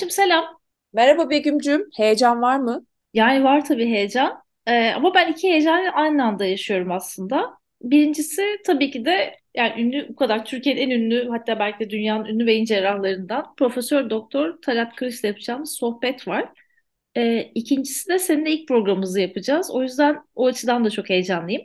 Çiğdemciğim selam. Merhaba Begüm'cüm, heyecan var mı? Yani var tabii heyecan. Ee, ama ben iki heyecanı aynı anda yaşıyorum aslında. Birincisi tabii ki de yani ünlü bu kadar Türkiye'nin en ünlü hatta belki de dünyanın ünlü beyin cerrahlarından Profesör Doktor Talat Kılıç'la yapacağımız sohbet var. Ee, ikincisi de seninle ilk programımızı yapacağız. O yüzden o açıdan da çok heyecanlıyım.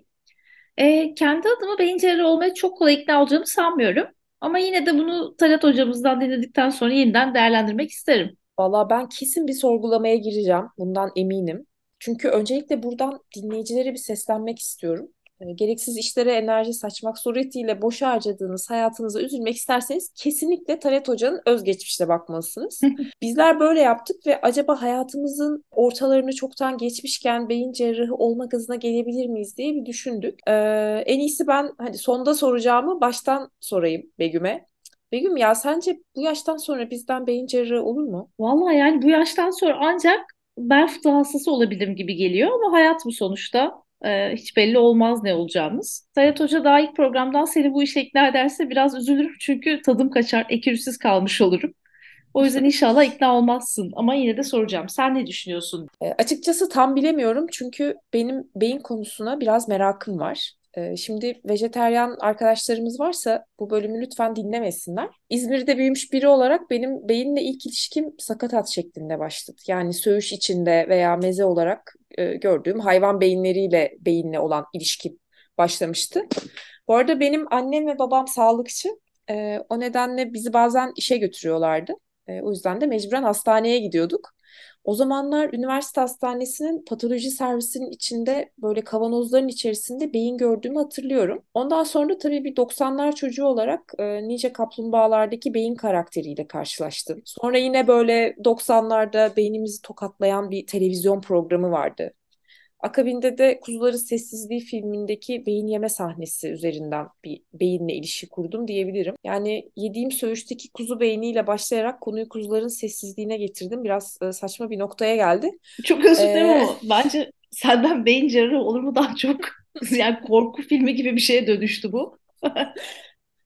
Ee, kendi adıma beyin cerrahı olmaya çok kolay ikna olacağımı sanmıyorum. Ama yine de bunu Talat hocamızdan dinledikten sonra yeniden değerlendirmek isterim. Valla ben kesin bir sorgulamaya gireceğim. Bundan eminim. Çünkü öncelikle buradan dinleyicilere bir seslenmek istiyorum. E, gereksiz işlere enerji saçmak suretiyle boş harcadığınız hayatınıza üzülmek isterseniz kesinlikle Talat Hoca'nın özgeçmişine bakmalısınız. Bizler böyle yaptık ve acaba hayatımızın ortalarını çoktan geçmişken beyin cerrahı olma gazına gelebilir miyiz diye bir düşündük. Ee, en iyisi ben hani sonda soracağımı baştan sorayım Begüm'e. Begüm ya sence bu yaştan sonra bizden beyin cerrahı olur mu? Vallahi yani bu yaştan sonra ancak bel fıtığı hastası olabilirim gibi geliyor ama hayat bu sonuçta. Ee, hiç belli olmaz ne olacağımız. Sayat Hoca daha ilk programdan seni bu işe ikna ederse biraz üzülürüm çünkü tadım kaçar, ekürüsüz kalmış olurum. O yüzden inşallah ikna olmazsın ama yine de soracağım. Sen ne düşünüyorsun? E, açıkçası tam bilemiyorum çünkü benim beyin konusuna biraz merakım var. Ee, şimdi vejeteryan arkadaşlarımız varsa bu bölümü lütfen dinlemesinler. İzmir'de büyümüş biri olarak benim beyinle ilk ilişkim sakatat şeklinde başladı. Yani söğüş içinde veya meze olarak e, gördüğüm hayvan beyinleriyle beyinle olan ilişkim başlamıştı. Bu arada benim annem ve babam sağlıkçı. E, o nedenle bizi bazen işe götürüyorlardı. E, o yüzden de mecburen hastaneye gidiyorduk. O zamanlar üniversite hastanesinin patoloji servisinin içinde böyle kavanozların içerisinde beyin gördüğümü hatırlıyorum. Ondan sonra tabii bir 90'lar çocuğu olarak e, Nice Kaplumbağalardaki beyin karakteriyle karşılaştım. Sonra yine böyle 90'larda beynimizi tokatlayan bir televizyon programı vardı. Akabinde de Kuzuların Sessizliği filmindeki beyin yeme sahnesi üzerinden bir beyinle ilişki kurdum diyebilirim. Yani yediğim söğüşteki kuzu beyniyle başlayarak konuyu kuzuların sessizliğine getirdim. Biraz e, saçma bir noktaya geldi. Çok özür dilerim ee... ama bence senden beyin cerrahı olur mu daha çok yani korku filmi gibi bir şeye dönüştü bu.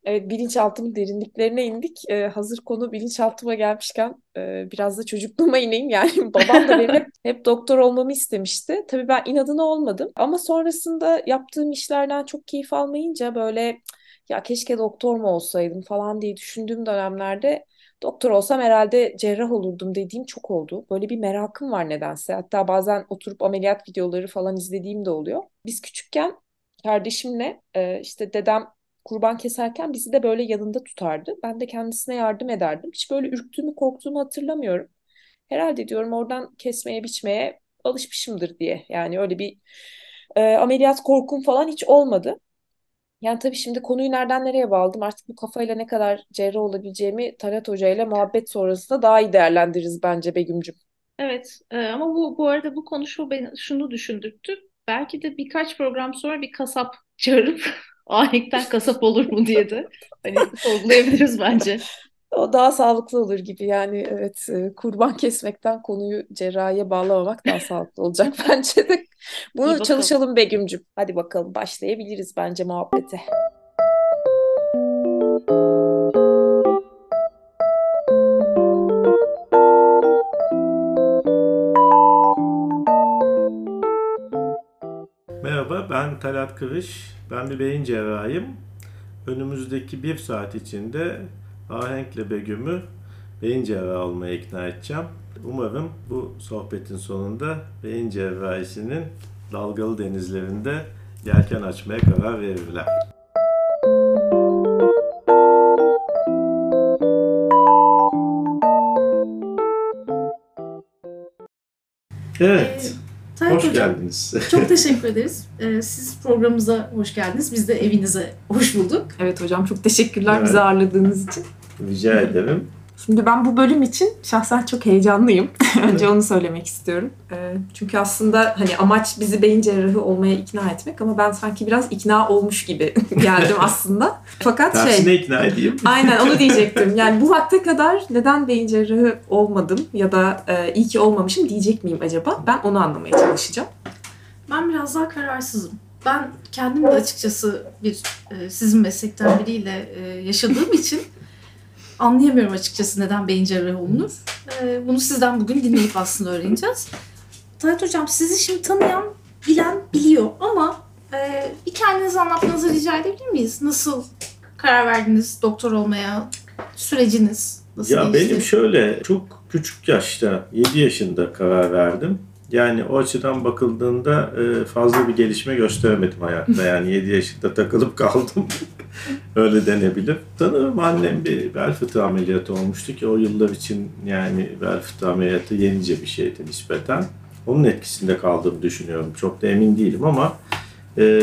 Evet bilinçaltımın derinliklerine indik. Ee, hazır konu bilinçaltıma gelmişken e, biraz da çocukluğuma ineyim. Yani babam da benim hep, hep doktor olmamı istemişti. Tabii ben inadına olmadım. Ama sonrasında yaptığım işlerden çok keyif almayınca böyle ya keşke doktor mu olsaydım falan diye düşündüğüm dönemlerde doktor olsam herhalde cerrah olurdum dediğim çok oldu. Böyle bir merakım var nedense. Hatta bazen oturup ameliyat videoları falan izlediğim de oluyor. Biz küçükken kardeşimle e, işte dedem kurban keserken bizi de böyle yanında tutardı. Ben de kendisine yardım ederdim. Hiç böyle ürktüğümü, korktuğumu hatırlamıyorum. Herhalde diyorum oradan kesmeye, biçmeye alışmışımdır diye. Yani öyle bir e, ameliyat korkum falan hiç olmadı. Yani tabii şimdi konuyu nereden nereye bağladım artık bu kafayla ne kadar cerrah olabileceğimi Talat Hoca ile muhabbet sonrasında daha iyi değerlendiririz bence Begüm'cüm. Evet e, ama bu bu arada bu konuşma beni şunu düşündürttü. Belki de birkaç program sonra bir kasap çağırıp ahenkten kasap olur mu diye de hani sorgulayabiliriz bence. O daha sağlıklı olur gibi yani evet e, kurban kesmekten konuyu cerrahiye bağlamamak daha sağlıklı olacak bence de. Bunu çalışalım Begüm'cüm. Hadi bakalım başlayabiliriz bence muhabbete. Ben Talat Kırış. Ben bir beyin cerrahıyım. Önümüzdeki bir saat içinde Ahenk'le Begüm'ü beyin cerrahı olmaya ikna edeceğim. Umarım bu sohbetin sonunda beyin cerrahisinin dalgalı denizlerinde yelken açmaya karar verirler. Evet. Tayyip hoş Hocam, geldiniz. Çok teşekkür ederiz. Ee, siz programımıza hoş geldiniz. Biz de evinize hoş bulduk. Evet hocam çok teşekkürler evet. bizi ağırladığınız için. Rica ederim. Şimdi ben bu bölüm için şahsen çok heyecanlıyım. Önce onu söylemek istiyorum. Ee, çünkü aslında hani amaç bizi beyin cerrahı olmaya ikna etmek ama ben sanki biraz ikna olmuş gibi geldim aslında. Fakat Tersine şey... Tersine ikna edeyim. Aynen onu diyecektim. Yani bu vakte kadar neden beyin cerrahı olmadım ya da e, iyi ki olmamışım diyecek miyim acaba? Ben onu anlamaya çalışacağım. Ben biraz daha kararsızım. Ben kendim de açıkçası bir e, sizin meslekten biriyle e, yaşadığım için anlayamıyorum açıkçası neden beyin cerrahı olunur. Ee, bunu sizden bugün dinleyip aslında öğreneceğiz. Talat Hocam sizi şimdi tanıyan, bilen biliyor ama e, bir kendinizi anlatmanızı rica edebilir miyiz? Nasıl karar verdiniz doktor olmaya? Süreciniz nasıl Ya geçti? benim şöyle çok küçük yaşta 7 yaşında karar verdim. Yani o açıdan bakıldığında e, fazla bir gelişme gösteremedim hayatta. Yani 7 yaşında takılıp kaldım. Öyle denebilir. Sanırım annem bir bel fıtığı ameliyatı olmuştu ki o yıllar için yani bel fıtığı ameliyatı yenice bir şeydi nispeten. Onun etkisinde kaldığımı düşünüyorum. Çok da emin değilim ama e,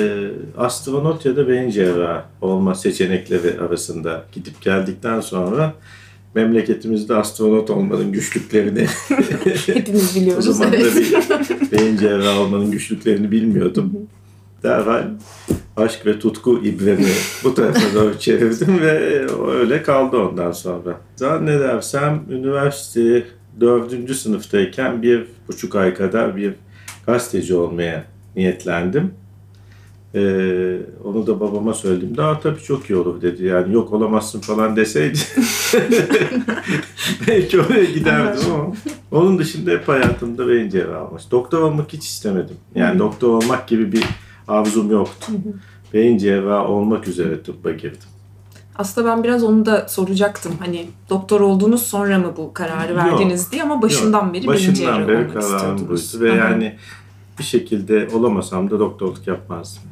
astronot ya da beyin cerrahı olma seçenekleri arasında gidip geldikten sonra memleketimizde astronot olmanın güçlüklerini Hepimiz o biliyoruz. zaman da evet. bir beyin cerrahı olmanın güçlüklerini bilmiyordum. Derhal aşk ve tutku ibremi bu tarafa doğru çevirdim ve o öyle kaldı ondan sonra. Zannedersem üniversite dördüncü sınıftayken bir buçuk ay kadar bir gazeteci olmaya niyetlendim. Ee, onu da babama söyledim. Daha tabii çok iyi olur dedi. Yani yok olamazsın falan deseydi belki oraya giderdim ama onun dışında hep hayatımda beyin cerrahı olmuş. Doktor olmak hiç istemedim. Yani doktor olmak gibi bir arzum yoktu. Beyin cerrahı olmak üzere tıbba girdim. Aslında ben biraz onu da soracaktım. Hani doktor oldunuz sonra mı bu kararı Yok. verdiniz diye ama başından beri beyin Başından cerrahı beri olmak istiyordunuz. Ve Aha. yani bir şekilde olamasam da doktorluk yapmazdım.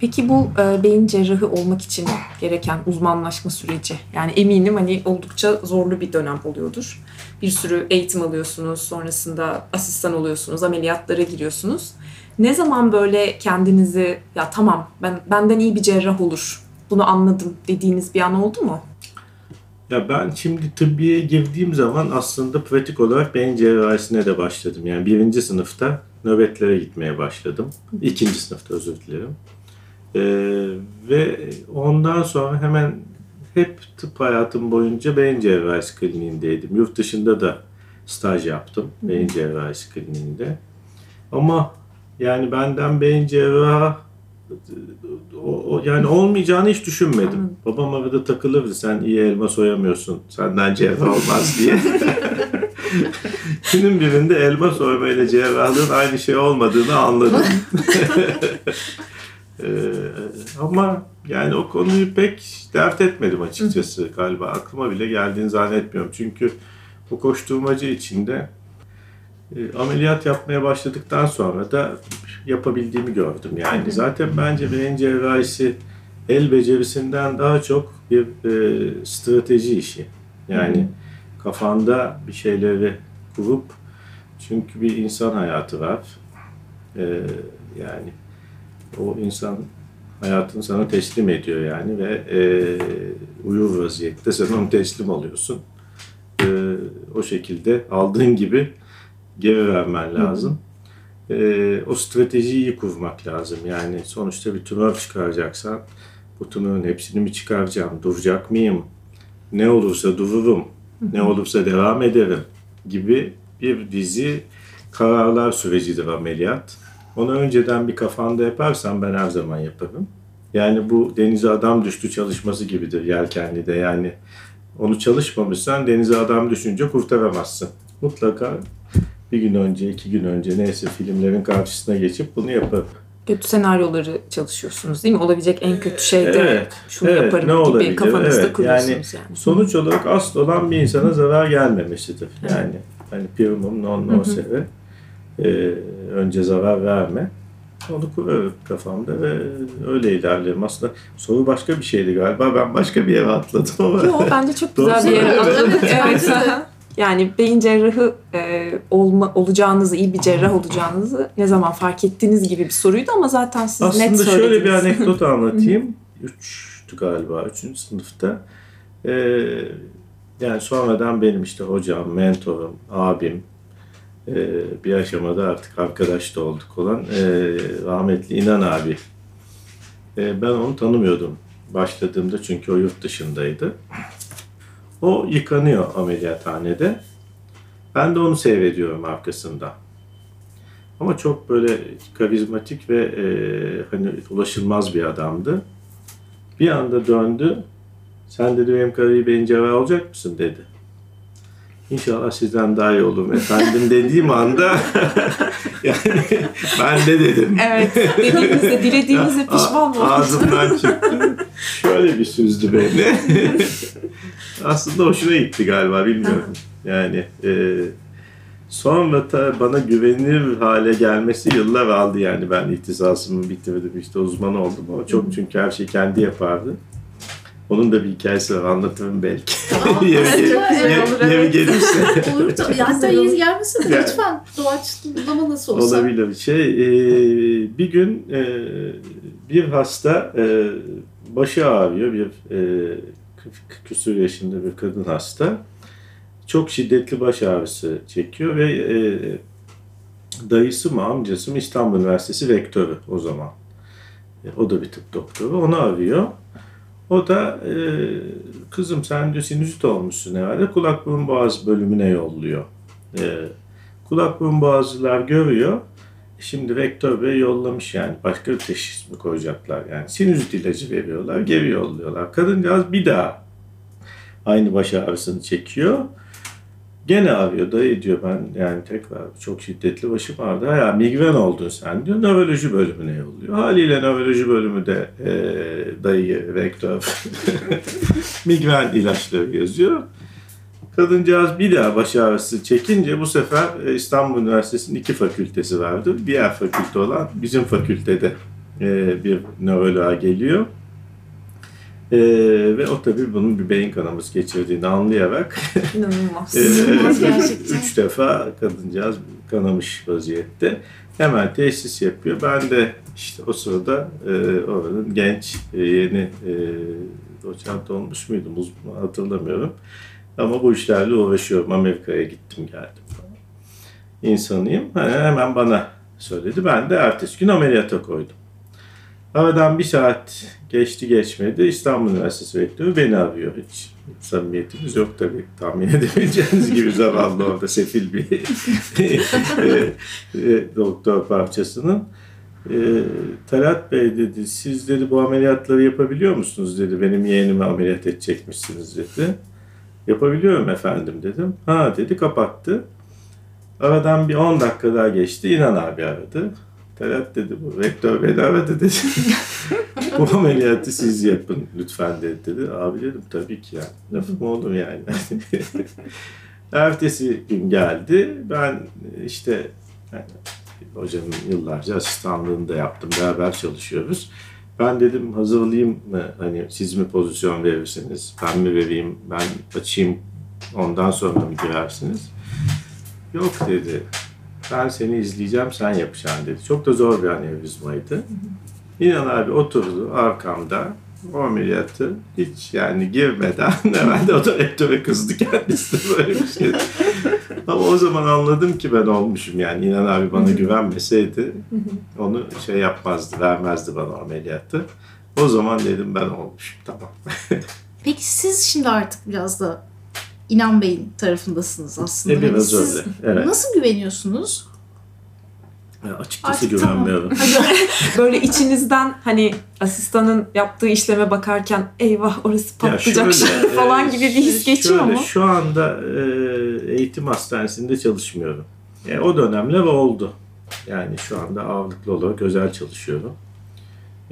Peki bu e, beyin cerrahı olmak için gereken uzmanlaşma süreci yani eminim hani oldukça zorlu bir dönem oluyordur. Bir sürü eğitim alıyorsunuz, sonrasında asistan oluyorsunuz, ameliyatlara giriyorsunuz. Ne zaman böyle kendinizi ya tamam ben benden iyi bir cerrah olur. Bunu anladım dediğiniz bir an oldu mu? Ya ben şimdi tıbbiye girdiğim zaman aslında pratik olarak beyin cerrahisine de başladım. Yani birinci sınıfta nöbetlere gitmeye başladım. İkinci sınıfta özür dilerim. Ee, ve ondan sonra hemen hep tıp hayatım boyunca beyin cerrahisi kliniğindeydim. Yurt dışında da staj yaptım beyin cerrahisi kliniğinde. Ama yani benden beyin cerrahı o, o- yani olmayacağını hiç düşünmedim. Anladım. Babam arada takılırdı sen iyi elma soyamıyorsun senden cerrah olmaz diye. Günün birinde elma soymayla cerrahlığın aynı şey olmadığını anladım. Ee, ama yani o konuyu pek dert etmedim açıkçası galiba. Aklıma bile geldiğini zannetmiyorum. Çünkü bu koşturmacı içinde e, ameliyat yapmaya başladıktan sonra da yapabildiğimi gördüm. Yani zaten bence beyin cerrahisi el becerisinden daha çok bir e, strateji işi. Yani kafanda bir şeyleri kurup çünkü bir insan hayatı var. E, yani o insan hayatını sana teslim ediyor yani ve e, uyur vaziyette sen onu teslim alıyorsun. E, o şekilde aldığın gibi geri vermen lazım. E, o stratejiyi iyi kurmak lazım. Yani sonuçta bir tümör çıkaracaksan bu tümörün hepsini mi çıkaracağım, duracak mıyım, ne olursa dururum, ne olursa devam ederim gibi bir dizi kararlar sürecidir ameliyat. Onu önceden bir kafanda yaparsan ben her zaman yaparım. Yani bu denize adam düştü çalışması gibidir yelkenlide. Yani onu çalışmamışsan denize adam düşünce kurtaramazsın. Mutlaka bir gün önce, iki gün önce neyse filmlerin karşısına geçip bunu yaparım. Kötü senaryoları çalışıyorsunuz değil mi? Olabilecek en kötü şey de Evet, şunu evet, yaparım ne gibi olabilir? kafanızda Evet, kuruyorsunuz yani. Sonuç olarak asıl olan bir insana zarar gelmemesidir. Yani hani primum non nocere. Ee, önce zarar verme. Onu kurarım kafamda ve öyle ilerlerim. Aslında soru başka bir şeydi galiba. Ben başka bir yere atladım ama. Yo bence çok güzel bir yere atladık. Evet. Yani beyin cerrahı e, olma, olacağınızı, iyi bir cerrah olacağınızı ne zaman fark ettiğiniz gibi bir soruydu ama zaten siz net Aslında söylediniz. şöyle bir anekdot anlatayım. Üçtü galiba, üçüncü sınıfta. Ee, yani sonradan benim işte hocam, mentorum, abim, e, bir aşamada artık arkadaş da olduk olan e, rahmetli İnan abi. E, ben onu tanımıyordum başladığımda çünkü o yurt dışındaydı. O yıkanıyor ameliyathanede. Ben de onu seyrediyorum arkasında. Ama çok böyle karizmatik ve e, hani ulaşılmaz bir adamdı. Bir anda döndü. Sen dedi benim karıyı beyin cerrahı olacak mısın dedi. İnşallah sizden daha iyi olurum efendim dediğim anda yani ben de dedim. Evet. Dediğinizde, dilediğinizde pişman A- Ağzımdan çıktı. Şöyle bir süzdü beni. Aslında hoşuna gitti galiba bilmiyorum. Yani e, sonra da bana güvenilir hale gelmesi yıllar aldı yani ben ihtisasımı bitirdim işte uzman oldum ama çok çünkü her şeyi kendi yapardı. Onun da bir hikayesi var anlatırım belki. Tamam. yeri, Evet, yeri- gelirse. Olur tabii. Ya hatta yeri gelmesin de Yani. lütfen doğaçlama nasıl olsa. Olabilir. Şey, e, bir gün e, bir hasta e, başı ağrıyor. Bir e, küsur yaşında bir kadın hasta. Çok şiddetli baş ağrısı çekiyor ve e, dayısı mı amcası mı İstanbul Üniversitesi rektörü o zaman. E, o da bir tıp doktoru. Onu arıyor. O da e, kızım sen diyor sinüzit olmuşsun herhalde kulak burun boğaz bölümüne yolluyor. E, kulak burun boğazcılar görüyor. Şimdi rektör bey yollamış yani başka bir teşhis mi koyacaklar yani sinüzit ilacı veriyorlar geri yolluyorlar. Kadıncağız bir daha aynı baş ağrısını çekiyor. Gene arıyor dayı diyor ben yani tekrar çok şiddetli başım ağrıdı. Ya migren oldun sen diyor nöroloji bölümüne yolluyor. Haliyle nöroloji bölümü de e, dayı rektör migren ilaçları yazıyor. Kadıncağız bir daha baş ağrısı çekince bu sefer e, İstanbul Üniversitesi'nin iki fakültesi vardı. Diğer fakülte olan bizim fakültede e, bir nöroloğa geliyor. E, ve o tabii bunun bir beyin kanaması geçirdiğini anlayarak İnanılmaz. e, üç defa kadıncağız kanamış vaziyette. Hemen teşhis yapıyor. Ben de işte o sırada e, oranın genç, e, yeni e, doçent olmuş muydum uzman hatırlamıyorum. Ama bu işlerle uğraşıyorum. Amerika'ya gittim geldim falan. İnsanıyım. Ha, Hemen bana söyledi. Ben de ertesi gün ameliyata koydum. Aradan bir saat geçti geçmedi. İstanbul Üniversitesi rektörü beni arıyor. Hiç samimiyetimiz yok tabii. Tahmin edebileceğiniz gibi zavallı orada sefil bir e, e, doktor parçasının. E, Talat Bey dedi, siz dedi bu ameliyatları yapabiliyor musunuz dedi. Benim yeğenimi ameliyat edecekmişsiniz dedi. Yapabiliyorum efendim dedim. Ha dedi kapattı. Aradan bir 10 dakika daha geçti. İnan abi aradı. Talat dedi bu rektör beni aradı dedi. bu ameliyatı siz yapın lütfen dedi. dedi. Abi dedim tabii ki ya. Lafım olur yani. Ertesi gün geldi. Ben işte yani, hocanın yıllarca asistanlığını da yaptım. Beraber çalışıyoruz. Ben dedim hazırlayayım mı? Hani siz mi pozisyon verirsiniz? Ben mi vereyim? Ben açayım ondan sonra mı girersiniz? Yok dedi. Ben seni izleyeceğim sen yapacaksın dedi. Çok da zor bir anevrizmaydı. İnan abi oturdu arkamda. O ameliyatı hiç yani girmeden herhalde o da rektöre kızdı kendisi de böyle bir şey. Ama o zaman anladım ki ben olmuşum yani. İnan abi bana güvenmeseydi onu şey yapmazdı, vermezdi bana ameliyatı. O zaman dedim ben olmuşum tamam. Peki siz şimdi artık biraz da İnan Bey'in tarafındasınız aslında. E, biraz Hani öyle, evet. Nasıl güveniyorsunuz? Ya açıkçası Artık tamam. güvenmiyorum. Böyle içinizden hani asistanın yaptığı işleme bakarken eyvah orası Ya patlayacak şöyle, şimdi falan e, gibi bir his geçiyor şöyle, mu? Şu anda e, eğitim hastanesinde çalışmıyorum. E, o dönemler oldu. Yani şu anda ağırlıklı olarak özel çalışıyorum.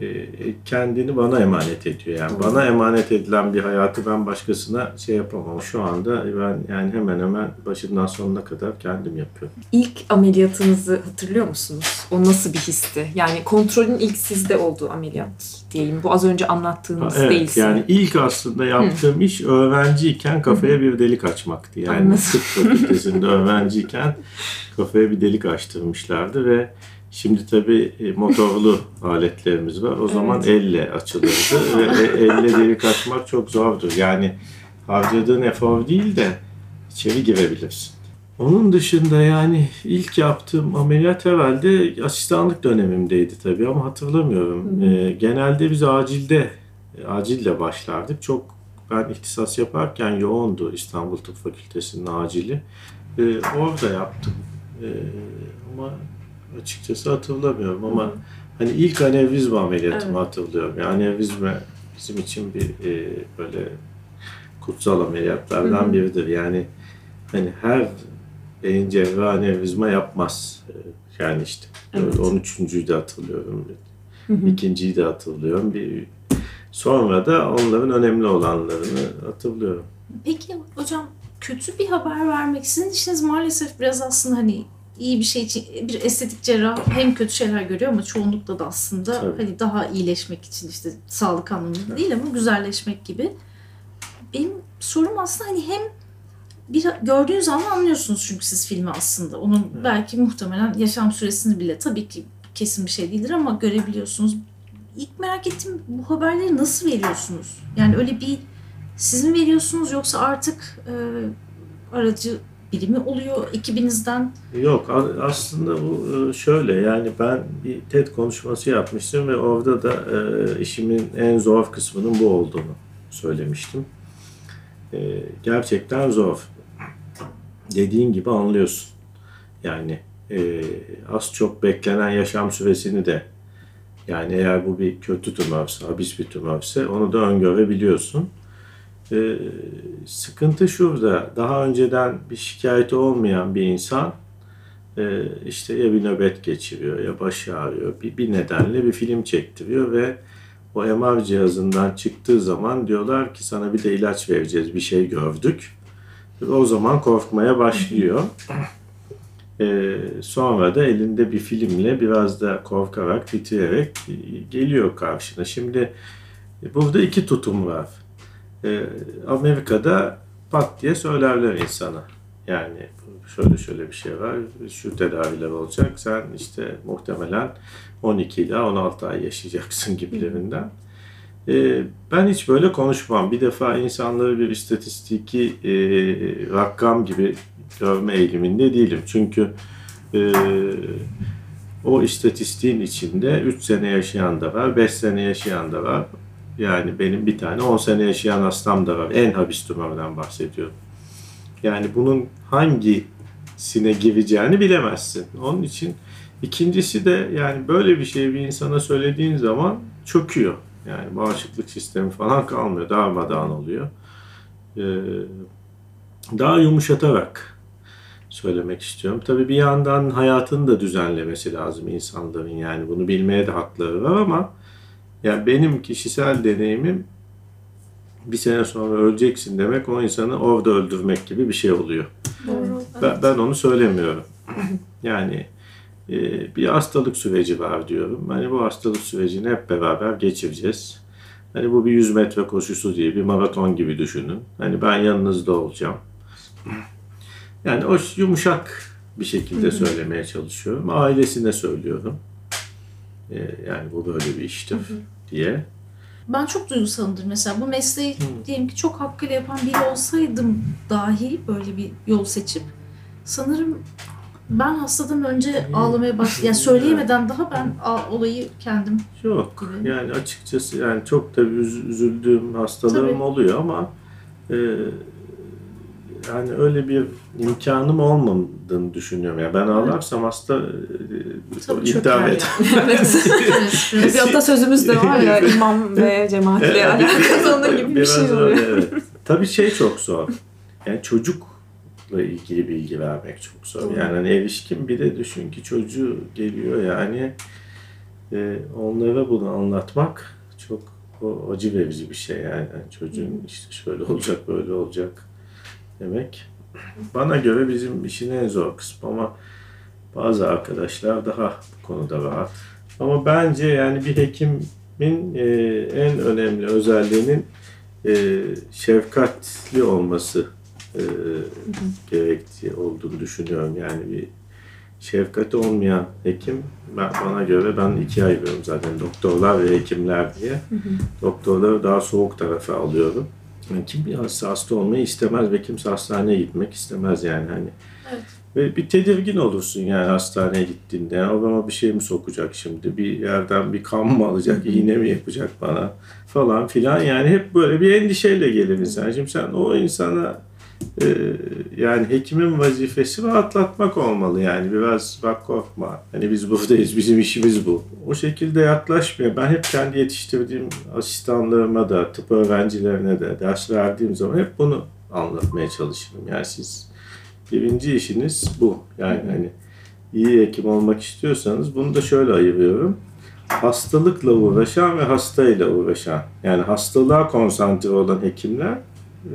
E, kendini bana emanet ediyor. Yani bana emanet edilen bir hayatı ben başkasına şey yapamam. Şu anda ben yani hemen hemen başından sonuna kadar kendim yapıyorum. İlk ameliyatınızı hatırlıyor musunuz? O nasıl bir histi? Yani kontrolün ilk sizde olduğu ameliyat diyeyim. Bu az önce anlattığınız Evet, değilse. yani ilk aslında yaptığım iş öğrenciyken kafaya bir delik açmaktı. Yani tıp fakültesinde öğrenciyken kafaya bir delik açtırmışlardı ve şimdi tabii e, motorlu aletlerimiz var. O zaman elle açılırdı ve e, elle delik açmak çok zordur. Yani harcadığın efor değil de içeri girebilirsin. Onun dışında yani ilk yaptığım ameliyat herhalde asistanlık dönemimdeydi tabii ama hatırlamıyorum. Ee, genelde biz acilde, acille başlardık. Çok ben ihtisas yaparken yoğundu İstanbul Tıp Fakültesi'nin acili. Orada yaptım. Ama açıkçası hatırlamıyorum ama hani ilk anevrizma ameliyatımı hatırlıyorum. Yani anevrizma bizim için bir e, böyle kutsal ameliyatlardan biridir. Yani hani her beyin cerrahı anevrizma yapmaz. E, Yani işte Evet. 13.'ü de hatırlıyorum. ikinciyi de hatırlıyorum. Bir, sonra da onların önemli olanlarını hatırlıyorum. Peki hocam kötü bir haber vermek sizin işiniz maalesef biraz aslında hani iyi bir şey için bir estetik cerrah hem kötü şeyler görüyor ama çoğunlukla da aslında Tabii. hani daha iyileşmek için işte sağlık anlamında değil ama güzelleşmek gibi. Benim sorum aslında hani hem bir gördüğünüz zaman anlıyorsunuz çünkü siz filmi aslında. Onun belki muhtemelen yaşam süresini bile tabii ki kesin bir şey değildir ama görebiliyorsunuz. İlk merak ettiğim bu haberleri nasıl veriyorsunuz? Yani öyle bir siz mi veriyorsunuz yoksa artık e, aracı biri mi oluyor ekibinizden? Yok aslında bu e, şöyle yani ben bir TED konuşması yapmıştım ve orada da e, işimin en zor kısmının bu olduğunu söylemiştim. E, gerçekten zor. Dediğin gibi anlıyorsun. Yani az çok beklenen yaşam süresini de yani eğer bu bir kötü tümörse, habis bir tümörse onu da öngörebiliyorsun. Ee, sıkıntı şurada. Daha önceden bir şikayeti olmayan bir insan e, işte ya bir nöbet geçiriyor ya başı ağrıyor. Bir, bir nedenle bir film çektiriyor ve o MR cihazından çıktığı zaman diyorlar ki sana bir de ilaç vereceğiz. Bir şey gördük. Ve o zaman korkmaya başlıyor. Ee, sonra da elinde bir filmle biraz da korkarak, titreyerek geliyor karşına. Şimdi e, burada iki tutum var. Ee, Amerika'da pat diye söylerler insana. Yani şöyle şöyle bir şey var, şu tedaviler olacak, sen işte muhtemelen 12 ile 16 ay yaşayacaksın gibilerinden. Ee, ben hiç böyle konuşmam. Bir defa insanları bir istatistiki e, rakam gibi görme eğiliminde değilim. Çünkü e, o istatistiğin içinde 3 sene yaşayan da var, 5 sene yaşayan da var. Yani benim bir tane 10 sene yaşayan hastam da var. En habis tümörden bahsediyorum. Yani bunun hangisine gireceğini bilemezsin. Onun için ikincisi de yani böyle bir şey bir insana söylediğin zaman çöküyor. Yani bağışıklık sistemi falan kalmıyor. Darmadağın oluyor. Ee, daha yumuşatarak söylemek istiyorum. Tabii bir yandan hayatını da düzenlemesi lazım insanların. Yani bunu bilmeye de hakları var ama yani benim kişisel deneyimim bir sene sonra öleceksin demek o insanı orada öldürmek gibi bir şey oluyor. Doğru. Ben, ben onu söylemiyorum. Yani e, bir hastalık süreci var diyorum. Hani bu hastalık sürecini hep beraber geçireceğiz. Hani bu bir 100 metre koşusu değil, bir maraton gibi düşünün. Hani ben yanınızda olacağım. Yani o yumuşak bir şekilde söylemeye çalışıyorum. Ailesine söylüyorum. E, yani bu böyle bir iştir diye. Ben çok duygusalımdır mesela. Bu mesleği diyelim ki çok hakkıyla yapan biri olsaydım dahi böyle bir yol seçip sanırım ben hastadan önce ağlamaya baş yani söyleyemeden daha ben olayı kendim Yok. Gibi. Yani açıkçası yani çok tabii üz- üzüldüğüm hastalığım Tabii. oluyor ama e, yani öyle bir imkanım olmadığını düşünüyorum. Yani ben ağlarsam hasta e, Tabii iddia Yani. et. Evet, biraz- bir atasözümüz de var ya imam ve cemaatle Evet, alakalı onun gibi bir şey oluyor. öyle, evet. Tabii şey çok zor. Yani çocukla ilgili bilgi vermek çok zor. Doğru. Yani hani erişkin bir de düşün ki çocuğu geliyor yani e, onlara bunu anlatmak çok o acı verici bir şey yani. Yani çocuğun işte şöyle olacak böyle olacak demek. Bana göre bizim işin en zor kısmı ama bazı arkadaşlar daha bu konuda rahat. Ama bence yani bir hekimin e, en önemli özelliğinin e, şefkatli olması e, gerektiği olduğunu düşünüyorum. Yani bir şefkati olmayan hekim ben, bana göre ben ikiye ayırıyorum zaten doktorlar ve hekimler diye. Doktorları daha soğuk tarafa alıyorum. Yani kim hasta, hasta olmayı istemez ve kimse hastaneye gitmek istemez yani hani. Evet. Ve bir tedirgin olursun yani hastaneye gittiğinde. Yani adama bir şey mi sokacak şimdi? Bir yerden bir kan mı alacak, iğne mi yapacak bana falan filan. Yani hep böyle bir endişeyle gelir insan. Şimdi sen o insana Ee, yani hekimin vazifesi rahatlatmak olmalı yani biraz bak korkma hani biz buradayız bizim işimiz bu. O şekilde yaklaşmıyor. Ben hep kendi yetiştirdiğim asistanlarıma da tıp öğrencilerine de ders verdiğim zaman hep bunu anlatmaya çalışırım. Yani siz birinci işiniz bu. Yani hani iyi hekim olmak istiyorsanız bunu da şöyle ayırıyorum. Hastalıkla uğraşan ve hastayla uğraşan. Yani hastalığa konsantre olan hekimler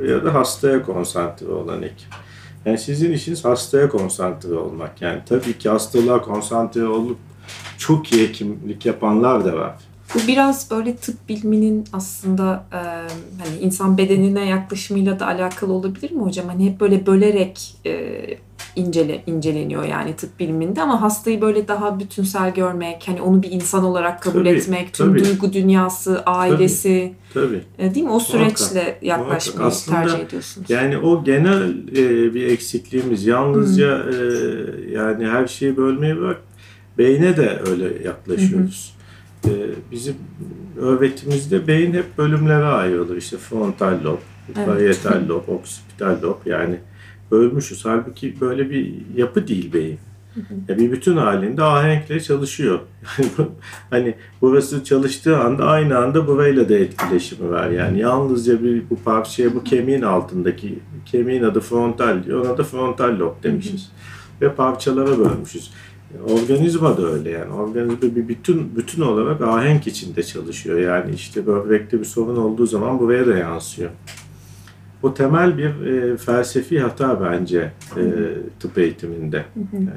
ya da hastaya konsantre olan hekim. Yani sizin işiniz hastaya konsantre olmak. Yani tabii ki hastalığa konsantre olup çok iyi hekimlik yapanlar da var. Bu biraz böyle tıp biliminin aslında e, hani insan bedenine yaklaşımıyla da alakalı olabilir mi hocam? Hani hep böyle bölerek e, incele inceleniyor yani tıp biliminde ama hastayı böyle daha bütünsel görmek, hani onu bir insan olarak kabul Tabii, etmek, tüm tabii. duygu dünyası, ailesi, Tabii. e, değil mi? O süreçle Muhakkak, yaklaşmayı muhakkak. Aslında tercih ediyorsunuz. Yani o genel e, bir eksikliğimiz. Yalnızca e, yani her şeyi bölmeyi bırak. Beyne de öyle yaklaşıyoruz. E, bizim öğretimizde beyin hep bölümlere ayrılır. İşte frontal lob, Evet. parietal lob, oksipital lob yani bölmüşüz. Halbuki böyle bir yapı değil beyin. Ya bir bütün halinde ahenkle çalışıyor. Bu- hani burası çalıştığı anda aynı anda burayla da etkileşimi var. Yani yalnızca bir bu parçaya bu kemiğin altındaki kemiğin adı frontal diyor. Ona da frontal lob demişiz. Ve parçalara bölmüşüz. Organizma da öyle yani. Organizma bir bütün bütün olarak ahenk içinde çalışıyor. Yani işte böbrekte bir sorun olduğu zaman buraya da yansıyor. Bu temel bir e, felsefi hata bence e, tıp eğitiminde. Yani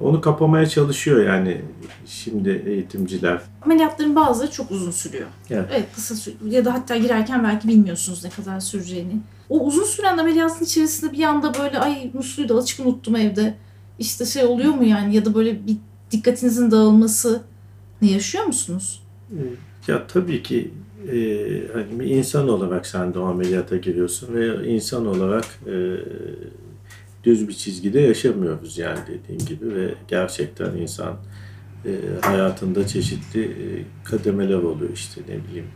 onu kapamaya çalışıyor yani şimdi eğitimciler. Ameliyatların bazıları çok uzun sürüyor. Evet. Evet kısa sürüyor. Ya da hatta girerken belki bilmiyorsunuz ne kadar süreceğini. O uzun süren ameliyatın içerisinde bir anda böyle ay musluyu da açık unuttum evde. İşte şey oluyor mu yani ya da böyle bir dikkatinizin dağılması ne yaşıyor musunuz? Ya tabii ki e, hani bir insan olarak sen de o ameliyata giriyorsun ve insan olarak e, düz bir çizgide yaşamıyoruz yani dediğin gibi ve gerçekten insan e, hayatında çeşitli e, kademeler oluyor işte ne bileyim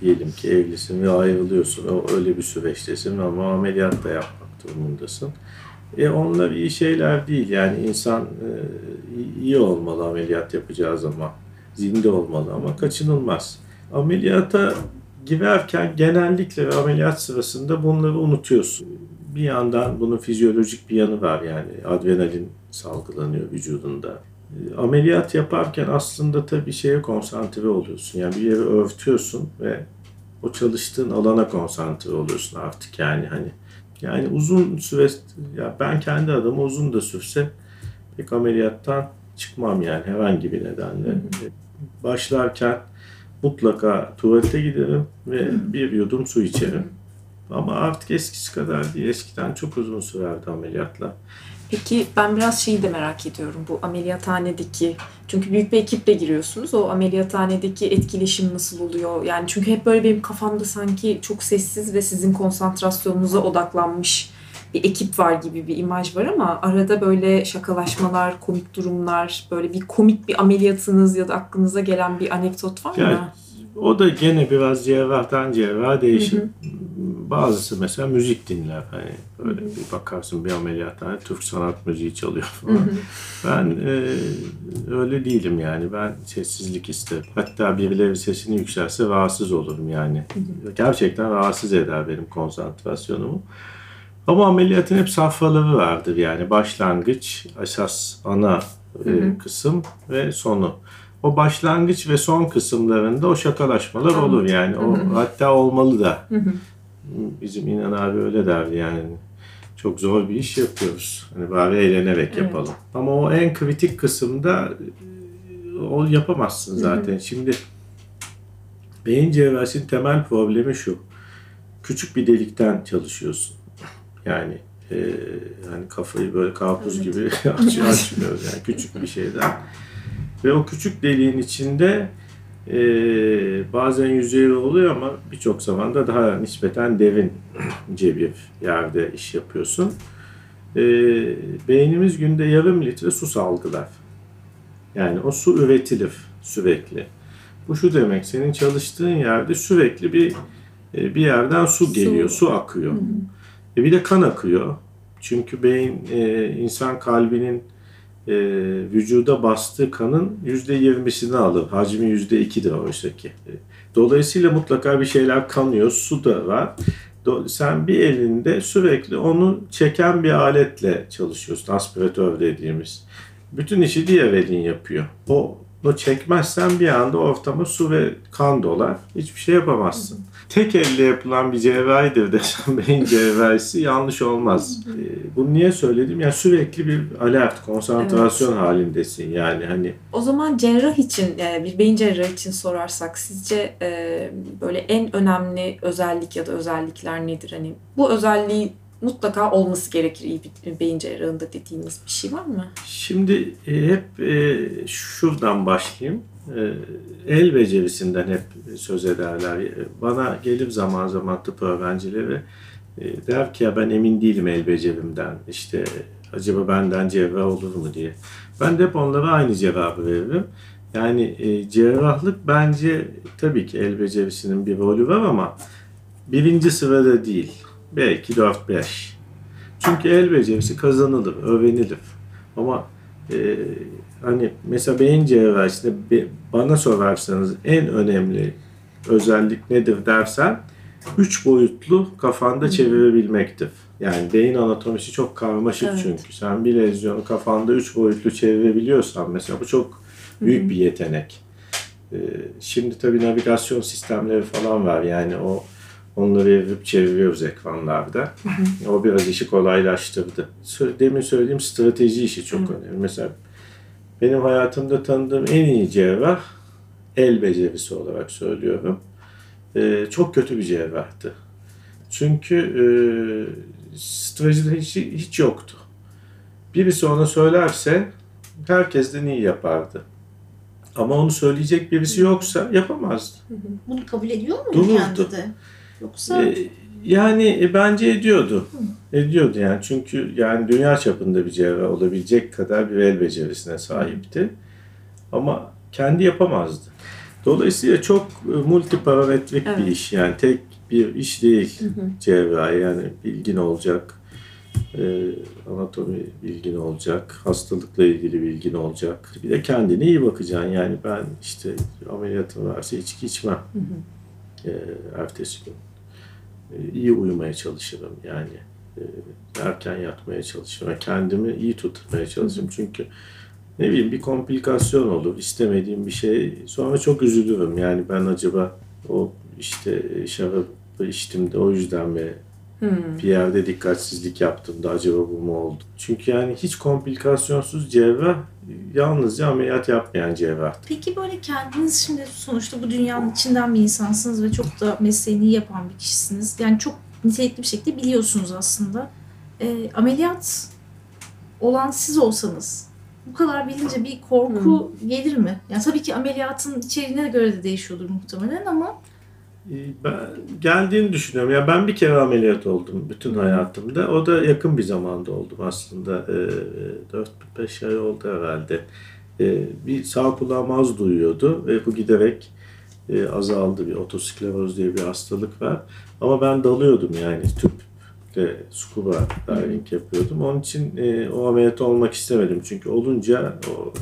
diyelim ki evlisin ve ayrılıyorsun o öyle bir süreçtesin ama ameliyat da yapmak durumundasın. E onlar iyi şeyler değil yani insan e, iyi olmalı ameliyat yapacağı zaman zinde olmalı ama kaçınılmaz. Ameliyata girerken genellikle ve ameliyat sırasında bunları unutuyorsun. Bir yandan bunun fizyolojik bir yanı var yani adrenalin salgılanıyor vücudunda. Ameliyat yaparken aslında tabii şeye konsantre oluyorsun. Yani bir yeri örtüyorsun ve o çalıştığın alana konsantre oluyorsun artık yani hani. Yani uzun süre, ya ben kendi adıma uzun da sürse pek ameliyattan çıkmam yani herhangi bir nedenle. Başlarken mutlaka tuvalete giderim ve bir yudum su içerim. Ama artık eskisi kadar değil. Eskiden çok uzun sürerdi ameliyatlar. Peki ben biraz şeyi de merak ediyorum bu ameliyathanedeki çünkü büyük bir ekiple giriyorsunuz o ameliyathanedeki etkileşim nasıl oluyor yani çünkü hep böyle benim kafamda sanki çok sessiz ve sizin konsantrasyonunuza odaklanmış bir ekip var gibi bir imaj var ama arada böyle şakalaşmalar, komik durumlar, böyle bir komik bir ameliyatınız ya da aklınıza gelen bir anekdot var Yani mı? o da gene biraz cerrahtan cerraha değişir. Hı hı. Bazısı mesela müzik dinler. Hani böyle bir bakarsın bir ameliyathane Türk sanat müziği çalıyor falan. Ben e, öyle değilim yani. Ben sessizlik isterim. Hatta birileri sesini yükseltse rahatsız olurum yani. Gerçekten rahatsız eder benim konsantrasyonumu. Ama ameliyatın hep safhaları vardır yani. Başlangıç, esas ana e, kısım ve sonu. O başlangıç ve son kısımlarında o şakalaşmalar olur yani. O hatta olmalı da. Bizim İnan abi öyle derdi yani. Çok zor bir iş yapıyoruz. Hani bari eğlenerek Evet. yapalım. Ama o en kritik kısımda e, o yapamazsın zaten. Şimdi beyin cerrahisinin temel problemi şu. Küçük bir delikten çalışıyorsun. Yani e, hani kafayı böyle karpuz gibi açıyor açmıyoruz yani küçük bir şeyden. Ve o küçük deliğin içinde e, bazen yüzeyli oluyor ama birçok zaman da daha nispeten derince bir yerde iş yapıyorsun. E, beynimiz günde yarım litre su salgılar. Yani o su üretilir sürekli. Bu şu demek senin çalıştığın yerde sürekli bir e, bir yerden su geliyor, su akıyor. E bir de kan akıyor. Çünkü beyin e, insan kalbinin e, vücuda bastığı kanın %20'sini alır. Hacmi %2'dir oysa ki. E, Dolayısıyla mutlaka bir şeyler kanıyor. Su da var. Sen bir elinde sürekli onu çeken bir aletle çalışıyorsun. Aspiratör dediğimiz. Bütün işi diğer elin yapıyor. O o çekmezsen bir anda ortama su ve kan dolar. Hiçbir şey yapamazsın. Tek elle yapılan bir cerrahidir desem beyin cerrahisi yanlış olmaz. Ee, bunu niye söyledim? Yani sürekli bir alert, konsantrasyon evet. halindesin. Yani hani O zaman cerrah için, yani bir beyin cerrahı için sorarsak sizce e, böyle en önemli özellik ya da özellikler nedir? Hani bu özelliği mutlaka olması gerekir iyi bir beyin cerrahında dediğiniz bir şey var mı? Şimdi e, hep e, şuradan başlayayım. E, el becerisinden hep söz ederler. Bana gelip zaman zaman tıp öğrencileri e, der ki ya ben emin değilim el becerimden. İşte acaba benden cerrah olur mu diye. Ben de hep onlara aynı cevabı veririm. Yani e, cerrahlık bence tabii ki el becerisinin bir rolü var ama birinci sırada değil. Belki 4-5. Çünkü el becerisi kazanılır, öğrenilir. Ama e, hani mesela beyin cerrahisinde bana sorarsanız en önemli özellik nedir dersen üç boyutlu kafanda çevirebilmektir. Yani beyin anatomisi çok karmaşık evet. çünkü. Sen bir lezyonu kafanda üç boyutlu çevirebiliyorsan mesela bu çok büyük bir yetenek. Ee, şimdi tabii navigasyon sistemleri falan var yani o Onları evirip çeviriyoruz ekranlarda. Hı hı. O biraz işi kolaylaştırdı. Demin söylediğim strateji işi çok hı. önemli. Mesela benim hayatımda tanıdığım en iyi cerrah el becerisi olarak söylüyorum. Ee, çok kötü bir cerrahtı. Çünkü e, stratejide hiç, hiç yoktu. Birisi ona söylerse herkesten iyi yapardı. Ama onu söyleyecek birisi yoksa yapamazdı. Bunu kabul ediyor mu Dururdu. kendi de? Yoksa e, yani e, bence ediyordu. Hı. Ediyordu yani çünkü yani dünya çapında bir cerrah olabilecek kadar bir el becerisine sahipti. Ama kendi yapamazdı. Dolayısıyla çok e, multiparametrik evet. bir iş yani tek bir iş değil cerrahi yani bilgin olacak, e, anatomi bilgin olacak, hastalıkla ilgili bilgin olacak. Bir de kendine iyi bakacaksın yani ben işte ameliyatım varsa içki içmem. Hı hı. E, ertesi gün. E, iyi uyumaya çalışırım yani. E, erken yatmaya çalışırım. Kendimi iyi tutmaya çalışırım. Çünkü ne bileyim bir komplikasyon olur. istemediğim bir şey. Sonra çok üzülürüm. Yani ben acaba o işte şarabı içtim de o yüzden mi Hmm. Bir yerde dikkatsizlik yaptım da acaba bu mu oldu? Çünkü yani hiç komplikasyonsuz cerrah yalnızca ameliyat yapmayan cerrah. Peki böyle kendiniz şimdi sonuçta bu dünyanın içinden bir insansınız ve çok da mesleğini yapan bir kişisiniz. Yani çok nitelikli bir şekilde biliyorsunuz aslında. E, ameliyat olan siz olsanız bu kadar bilince bir korku hmm. gelir mi? Yani tabii ki ameliyatın içeriğine göre de değişiyordur muhtemelen ama ben geldiğini düşünüyorum. Ya ben bir kere ameliyat oldum bütün hayatımda. O da yakın bir zamanda oldum aslında. E, 4-5 ay oldu herhalde. E, bir sağ kulağım az duyuyordu ve bu giderek e, azaldı. Bir otoskleroz diye bir hastalık var. Ama ben dalıyordum yani tüple scuba diving yapıyordum. Onun için e, o ameliyat olmak istemedim. Çünkü olunca o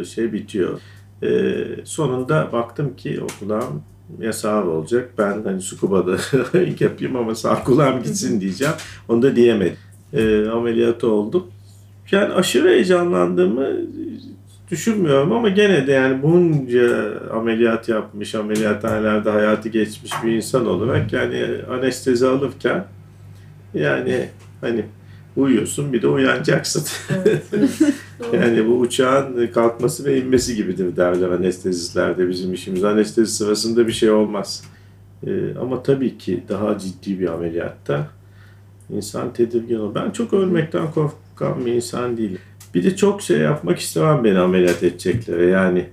e, şey bitiyor. E, sonunda baktım ki o kulağım yasağı olacak. Ben hani Sukuba'da yapayım ama sağ kulağım gitsin diyeceğim. Onu da diyemedim. E, ameliyatı oldum. Yani aşırı heyecanlandığımı düşünmüyorum ama gene de yani bunca ameliyat yapmış, ameliyathanelerde hayatı geçmiş bir insan olarak yani anestezi alırken yani hani uyuyorsun bir de uyanacaksın. Evet, yani bu uçağın kalkması ve inmesi gibidir derler anestezistlerde bizim işimiz. Anestezi sırasında bir şey olmaz. Ee, ama tabii ki daha ciddi bir ameliyatta insan tedirgin olur. Ben çok ölmekten korkan bir insan değilim. Bir de çok şey yapmak istemem beni ameliyat edecekleri. Yani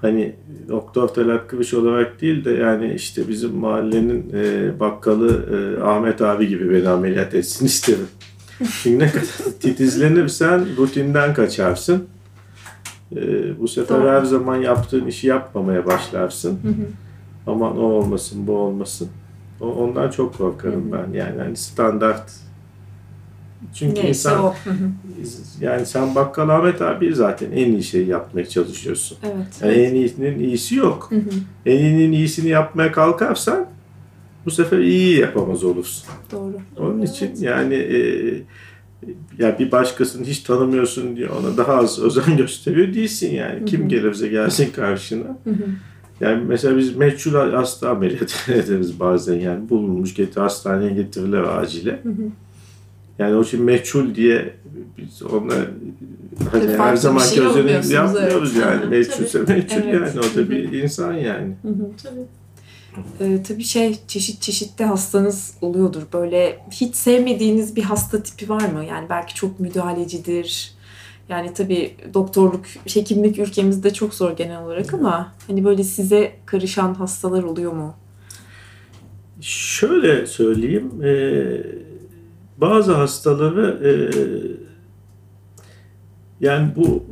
hani Doktor Talat Kıvış olarak değil de yani işte bizim mahallenin e, bakkalı e, Ahmet abi gibi beni ameliyat etsin isterim. Kadar titizlenirsen rutinden kaçarsın. Ee, bu sefer Doğru. her zaman yaptığın işi yapmamaya başlarsın. Hı hı. Aman o olmasın, bu olmasın. O, ondan çok korkarım hı hı. ben. Yani hani standart Çünkü Neyse insan o. Hı hı. yani sen Bakkal Ahmet abi zaten en iyi şeyi yapmaya çalışıyorsun. Evet. Yani en iyisinin iyisi yok. Hı hı. En iyinin iyisini yapmaya kalkarsan bu sefer iyi yapamaz olursun. Doğru. Onun için yani e, ya bir başkasını hiç tanımıyorsun diye ona daha az özen gösteriyor değilsin yani. Kim gelirse gelsin karşına. Hı hı. Yani mesela biz meçhul hasta ameliyat ederiz bazen yani bulunmuş getir hastaneye getirilir acile. Hı hı. Yani o için meçhul diye biz ona hani Tabii her zaman şey olmuyorsunuz, yapmıyoruz evet. yani. Meçhulse meçhul Evet. yani. O da bir insan yani. Hı hı. Tabii. Ee, tabii şey çeşit çeşitli hastanız oluyordur. Böyle hiç sevmediğiniz bir hasta tipi var mı? Yani belki çok müdahalecidir. Yani tabii doktorluk, hekimlik ülkemizde çok zor genel olarak ama hani böyle size karışan hastalar oluyor mu? Şöyle söyleyeyim, e, bazı hastaları e, yani bu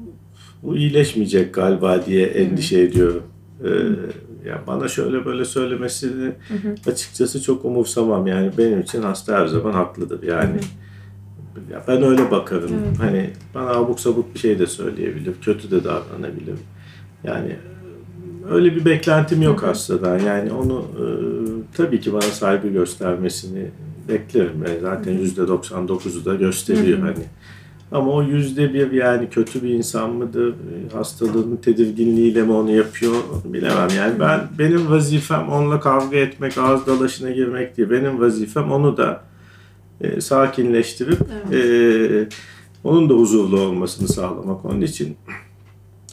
bu iyileşmeyecek galiba diye endişe ediyorum. E, ya bana şöyle böyle söylemesini Hı hı. açıkçası çok umursamam yani benim için hasta her zaman haklıdır yani. Ya ben öyle bakarım. Evet. Hani bana abuk sabuk bir şey de söyleyebilir, kötü de davranabilir. Yani öyle bir beklentim yok Hı hı. hastadan. Yani onu e, tabii ki bana saygı göstermesini beklerim. Yani zaten yüzde 99'u da gösteriyor Hı hı. hani. Ama o yüzde bir yani kötü bir insan mıdır? e, Hastalığının tedirginliğiyle mi onu yapıyor? Bilemem. Yani ben benim vazifem onunla kavga etmek, ağız dalaşına girmek değil. Benim vazifem onu da e, sakinleştirip e, onun da huzurlu olmasını sağlamak. Onun için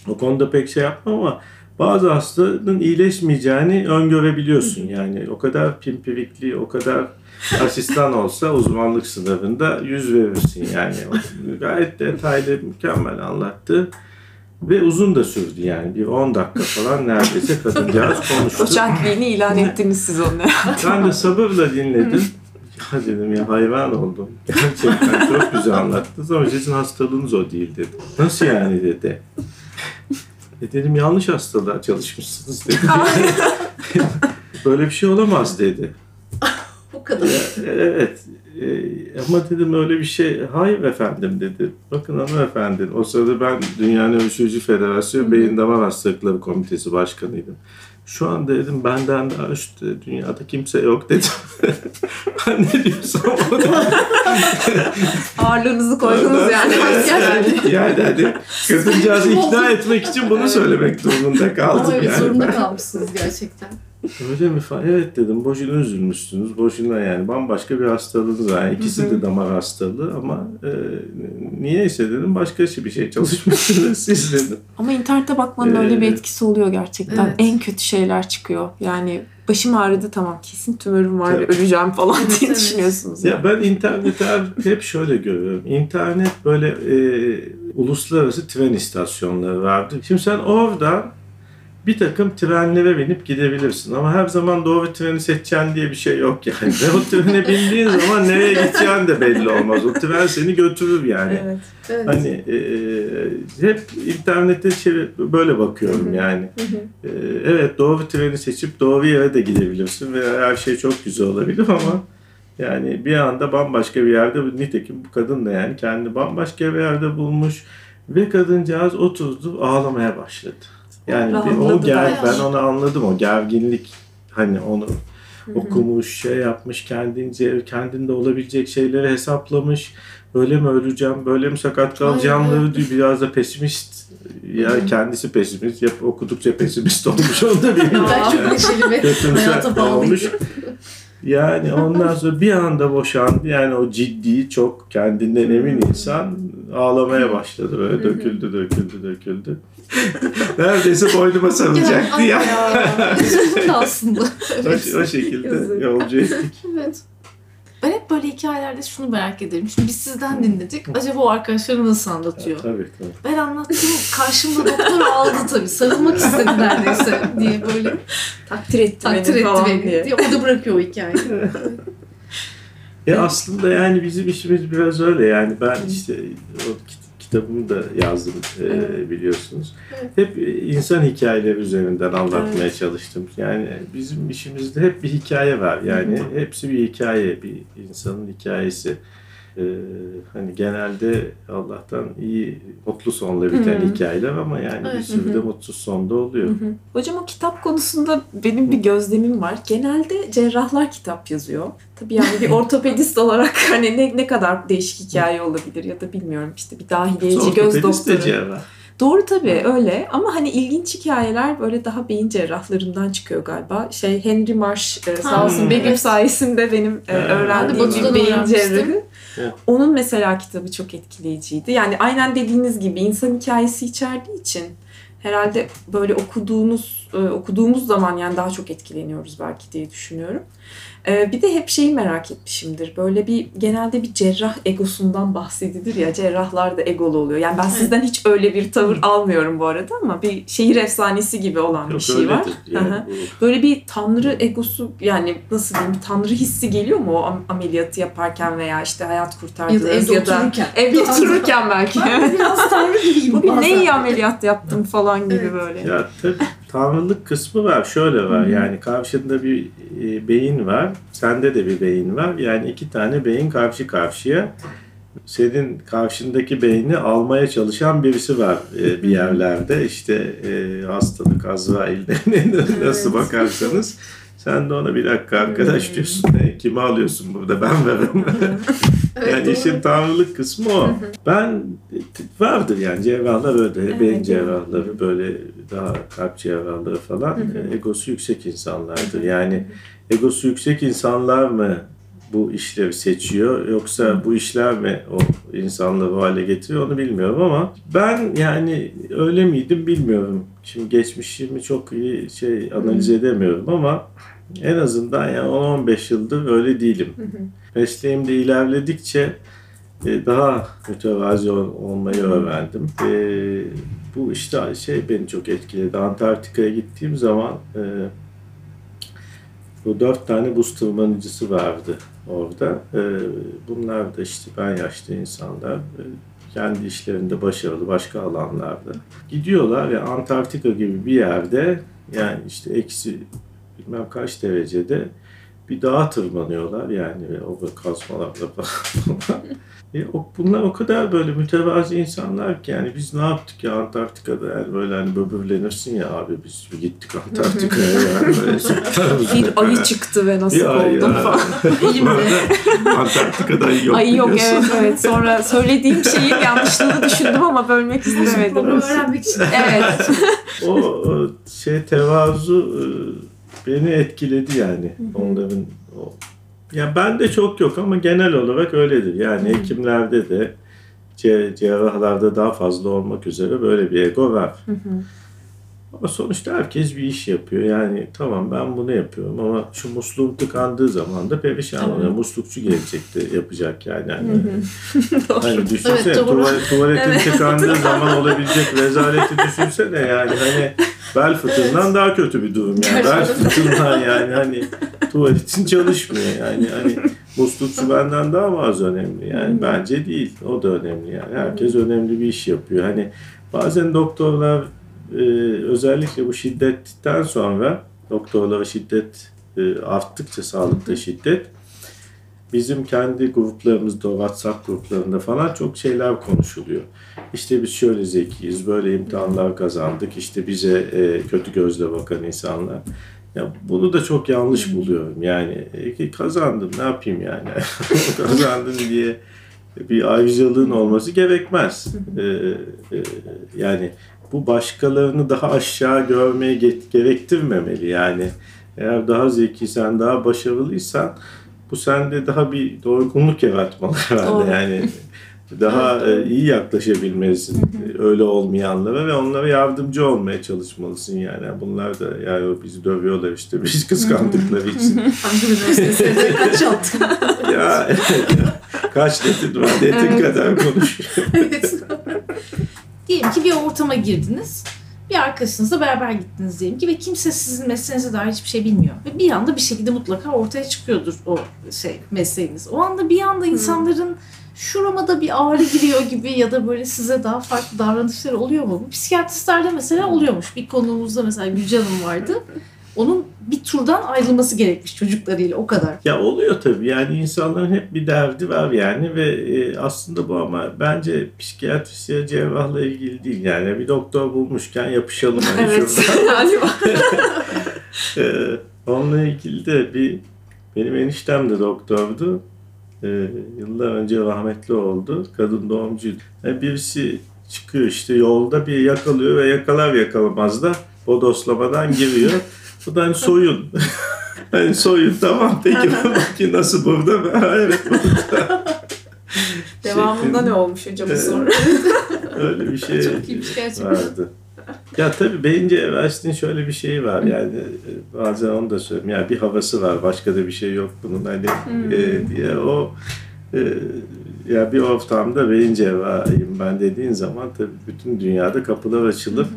o konuda pek şey yapmam ama bazı hastanın iyileşmeyeceğini öngörebiliyorsun. Yani o kadar pimpirikli, o kadar asistan olsa uzmanlık sınavında yüz verirsin yani. Gayet detaylı, mükemmel anlattı. Ve uzun da sürdü yani. Bir 10 dakika falan neredeyse kadıncağız konuştu. Doçentliğini ilan ettiniz siz onunla. Ben de sabırla dinledim. Ya dedim ya hayran oldum. Gerçekten çok güzel anlattınız ama sizin hastalığınız o değil dedi. Nasıl yani dedi. E dedim yanlış hastalığa çalışmışsınız dedi. Böyle bir şey olamaz dedi. Bu kadar. E, Evet. E, ama dedim öyle bir şey. Hayır efendim dedi. Bakın hanımefendi. O sırada ben Dünya Nöroloji Federasyonu Beyin Damar Hastalıkları Komitesi Başkanıydım. Şu anda dedim benden daha üstte dünyada kimse yok dedim. ben ne diyorsam o da. Ağırlığınızı koydunuz yani. yani, yani hani kadıncağızı ikna etmek için bunu söylemek durumunda kaldım yani. zorunda kalmışsınız gerçekten. Öyle mi falan? Evet dedim. Boşuna üzülmüşsünüz. Boşuna yani. Bambaşka bir hastalığınız var. Yani ikisi de damar hastalığı ama e, niyeyse dedim başka bir şey çalışmışsınız siz dedim. Ama internete bakmanın öyle bir Ee, etkisi oluyor gerçekten. Evet. En kötü şeyler çıkıyor. Yani başım ağrıdı tamam kesin tümörüm var ve öleceğim falan diye düşünüyorsunuz. Ya ben interneti hep şöyle görüyorum. İnternet böyle e, uluslararası tren istasyonları vardı. Şimdi sen oradan bir takım trenlere binip gidebilirsin ama her zaman doğru treni seçeceksin diye bir şey yok yani. Ve o trene bindiğin zaman nereye gideceğin de belli olmaz. O tren seni götürür yani. Evet. Evet. Hani e, hep internette şey, böyle bakıyorum yani. E, evet doğru treni seçip doğru yere de gidebilirsin ve her şey çok güzel olabilir ama yani bir anda bambaşka bir yerde nitekim bu kadın da yani kendi bambaşka bir yerde bulmuş ve kadıncağız oturdu ağlamaya başladı. Yani bir, o Rahatladı ger, ben onu anladım o gerginlik hani onu okumuş, şey yapmış, kendince kendinde olabilecek şeyleri hesaplamış. Böyle mi öleceğim, böyle mi sakat kalacağımları diyor. Biraz da pesimist. Ya kendisi pesimist, yap okudukça pesimist olmuş onu da bilmiyorum. Ben çok neşeli ve hayata olmuş. bağlıydı. Yani ondan sonra bir anda boşandı. Yani o ciddi, çok kendinden emin insan ağlamaya başladı. Böyle döküldü, döküldü, döküldü. Neredeyse boynuma sarılacaktı ya. ya. Üzüldüm de aslında. O, o şekilde yolcu ettik. Evet. Ben hep böyle hikayelerde şunu merak ederim. Şimdi biz sizden dinledik. Acaba o arkadaşları nasıl anlatıyor? Tabii tabii. Ben anlattım. Karşımda doktor aldı tabii. Sarılmak istedi neredeyse diye böyle Takdir etti takdir beni etti falan beni diye. diye. Orada bırakıyor o hikayeyi. Ya aslında yani bizim işimiz biraz öyle yani ben işte o kitabımı da yazdım e, biliyorsunuz. Hep insan hikayeleri üzerinden anlatmaya Evet. çalıştım. Yani bizim işimizde hep bir hikaye var. Yani hepsi bir hikaye, bir insanın hikayesi. E, hani genelde Allah'tan iyi mutlu sonla biten Hı. hikayeler ama yani bir Evet. sürü de mutsuz sonda oluyor. Hı hı. Hocam o kitap konusunda benim bir gözlemim var. Genelde cerrahlar kitap yazıyor. Tabii yani bir ortopedist olarak hani ne, ne kadar değişik hikaye olabilir ya da bilmiyorum işte bir dahiliyeci göz doktoru. cerrah. Doğru tabii öyle ama hani ilginç hikayeler böyle daha beyin cerrahlarından çıkıyor galiba. Şey Henry Marsh e, sağ Ha, olsun Begüm evet. sayesinde benim e, Evet. öğrendiğim bir Batı'dan beyin cerrahı. Onun mesela kitabı çok etkileyiciydi. Yani aynen dediğiniz gibi insan hikayesi içerdiği için herhalde böyle okuduğunuz okuduğumuz zaman yani daha çok etkileniyoruz belki diye düşünüyorum. E, bir de hep şeyi merak etmişimdir. Böyle bir genelde bir cerrah egosundan bahsedilir ya. Cerrahlar da egolu oluyor. Yani ben sizden hiç öyle bir tavır almıyorum bu arada ama bir şehir efsanesi gibi olan bir Yok şey var. Yani Böyle bir tanrı egosu yani nasıl diyeyim bir tanrı hissi geliyor mu o am- ameliyatı yaparken veya işte hayat Ya kurtardığınız da evde otururken. evde otururken belki. Ben biraz tanrı gibiyim Bugün ne iyi ameliyat yaptım falan gibi Evet. böyle. Ya tabii tanrılık kısmı var. Şöyle var. Hı hı. Yani karşında bir e, beyin var. Sende de bir beyin var. Yani iki tane beyin karşı karşıya. Senin karşındaki beyni almaya çalışan birisi var e, bir yerlerde. İşte e, hastalık, Azrail'de nasıl Evet. bakarsanız. Sen de ona bir dakika arkadaş Hmm. diyorsun. E, kimi alıyorsun burada? Ben veririm. Evet, yani doğru. işin tanrılık kısmı o. Ben vardır yani cerrahlar öyle. Evet, Beyin cerrahları böyle daha kalp cerrahları falan e, egosu yüksek insanlardır. Yani egosu yüksek insanlar mı bu işleri seçiyor yoksa bu işler mi o insanları bu hale getiriyor onu bilmiyorum ama ben yani öyle miydim bilmiyorum. Şimdi geçmişimi çok iyi şey analiz edemiyorum ama en azından yani 10-15 yıldır öyle değilim hı. mesleğimde ilerledikçe e, daha mütevazi ol- olmayı öğrendim. E, bu işte şey beni çok etkiledi. Antarktika'ya gittiğim zaman e, bu dört tane buz tırmanıcısı vardı orada. E, bunlar da işte ben yaşlı insanlar. e, kendi işlerinde başarılı başka alanlarda. Gidiyorlar ve Antarktika gibi bir yerde yani işte eksi bilmem kaç derecede bir dağa tırmanıyorlar yani ve o böyle kazmalarla falan. e, o, bunlar o kadar böyle mütevazi insanlar ki yani biz ne yaptık ya Antarktika'da yani böyle hani böbürlenirsin ya abi biz bir gittik Antarktika'ya yani böyle Bir ayı çıktı ve nasıl ayı oldum ya. falan. İyi mi? Antarktika'da ayı yok Ay yok biliyorsun. evet evet sonra söylediğim şeyin yanlışlığını düşündüm ama bölmek istemedim. Bunu öğrenmek için. Evet. o, o şey tevazu e, beni etkiledi yani onların o. Ya ben de çok yok ama genel olarak öyledir. Yani hekimlerde de ce- cerrahlarda daha fazla olmak üzere böyle bir ego var. Hı hı. Ama sonuçta herkes bir iş yapıyor. Yani tamam ben bunu yapıyorum ama şu musluğum tıkandığı zaman da perişan Tabii. oluyor. Muslukçu gelecek de yapacak yani. Hani, hı. Doğru. Hani düşünsene Evet, tuvalet, tuvaletin Evet. tıkandığı zaman olabilecek rezaleti düşünsene yani hani bel fıtığından daha kötü bir durum yani. Bel Gerçekten. fıtığından yani hani tuvaletin çalışmıyor yani hani muslukçu benden daha mı az önemli yani bence değil o da önemli yani herkes önemli bir iş yapıyor hani bazen doktorlar e, özellikle bu şiddetten sonra doktorlara şiddet e, arttıkça sağlıkta şiddet bizim kendi gruplarımızda, WhatsApp gruplarında falan çok şeyler konuşuluyor. İşte biz şöyle zekiyiz, böyle imtihanlar kazandık, işte bize e, kötü gözle bakan insanlar. Ya bunu da çok yanlış buluyorum. Yani e, kazandım ne yapayım yani? kazandım diye bir ayrıcalığın olması gerekmez. E, e, yani bu başkalarını daha aşağı görmeye ge- gerektirmemeli. Yani eğer daha zekiysen, daha başarılıysan bu sende daha bir doygunluk yaratmalı herhalde. Doğru. Yani daha e, iyi yaklaşabilmelisin e, öyle olmayanlara ve onlara yardımcı olmaya çalışmalısın yani. Bunlar da yani o bizi dövüyorlar işte biz kıskandıkları için. Hangi üniversitesinde kaç yaptın? ya ya. Kaç netin Evet. kadar konuşuyor. Evet. Diyelim ki bir ortama girdiniz. Bir arkadaşınızla beraber gittiniz diyelim ki ve kimse sizin mesleğinize dair hiçbir şey bilmiyor. Ve bir anda bir şekilde mutlaka ortaya çıkıyordur o şey mesleğiniz. O anda bir anda insanların şurama da bir ağrı giriyor gibi ya da böyle size daha farklı davranışları oluyor mu? Bu psikiyatristlerde mesela oluyormuş. Bir konuğumuzda mesela Gülcan Hanım vardı. Onun bir turdan ayrılması gerekmiş çocuklarıyla o kadar. Ya oluyor tabii yani insanların hep bir derdi var yani ve e, aslında bu ama bence psikiyatrisye cerrahla ilgili değil yani bir doktor bulmuşken yapışalım hani Evet. Galiba. Ee, onunla ilgili de bir benim eniştem de doktordu. Ee, yıllar önce rahmetli oldu. Kadın doğumcuydu. Yani birisi çıkıyor işte yolda bir yakalıyor ve yakalar yakalamaz da bodoslamadan giriyor. Bu da hani soyun. hani soyun tamam peki ki nasıl burada mı? Evet burada. Devamında ne olmuş acaba Evet. sonra? Öyle bir şey Çok iyiymiş gerçekten. vardı. Ya tabii beyin cerrahisinin şöyle bir şeyi var yani e, bazen onu da söylüyorum. Yani bir havası var başka da bir şey yok bunun hani e, diye o e, ya bir ortamda beyin cerrahıyım ben dediğin zaman tabii bütün dünyada kapılar açılır.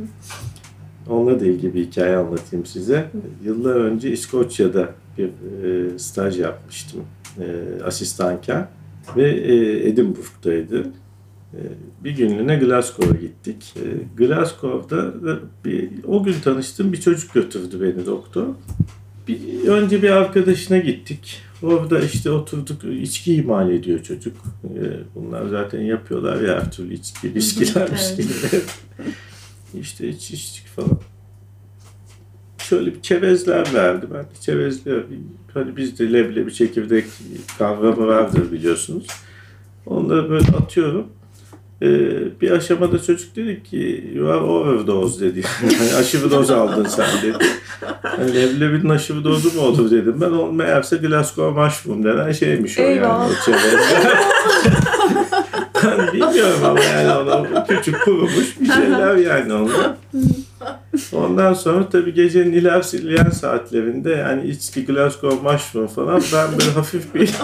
Onunla da ilgili bir hikaye anlatayım size. Yıllar önce İskoçya'da bir e, staj yapmıştım e, asistanken ve e, Edinburgh'daydı. E, bir günlüğüne Glasgow'a gittik. E, Glasgow'da da bir, o gün tanıştığım bir çocuk götürdü beni doktor. Bir, önce bir arkadaşına gittik. Orada işte oturduk, içki imal ediyor çocuk. E, bunlar zaten yapıyorlar ya her türlü içki, viskiler, Evet. viskiler. işte iç içtik falan. Şöyle bir çerezler verdi. Ben de çerezler, hani bizde leblebi çekirdek kavramı vardır biliyorsunuz. Onları böyle atıyorum. Ee, bir aşamada çocuk dedi ki you are overdose dedi. Yani aşırı doz aldın sen dedi. Yani leblebinin aşırı dozu mu olur dedim. Ben o meğerse Glasgow mushroom denen şeymiş o yani Eyvah. o ben bilmiyorum ama yani ona küçük kurumuş bir şeyler yani onlar. Ondan sonra tabii gecenin ilerleyen saatlerinde yani içki, Glasgow mushroom falan ben böyle hafif bir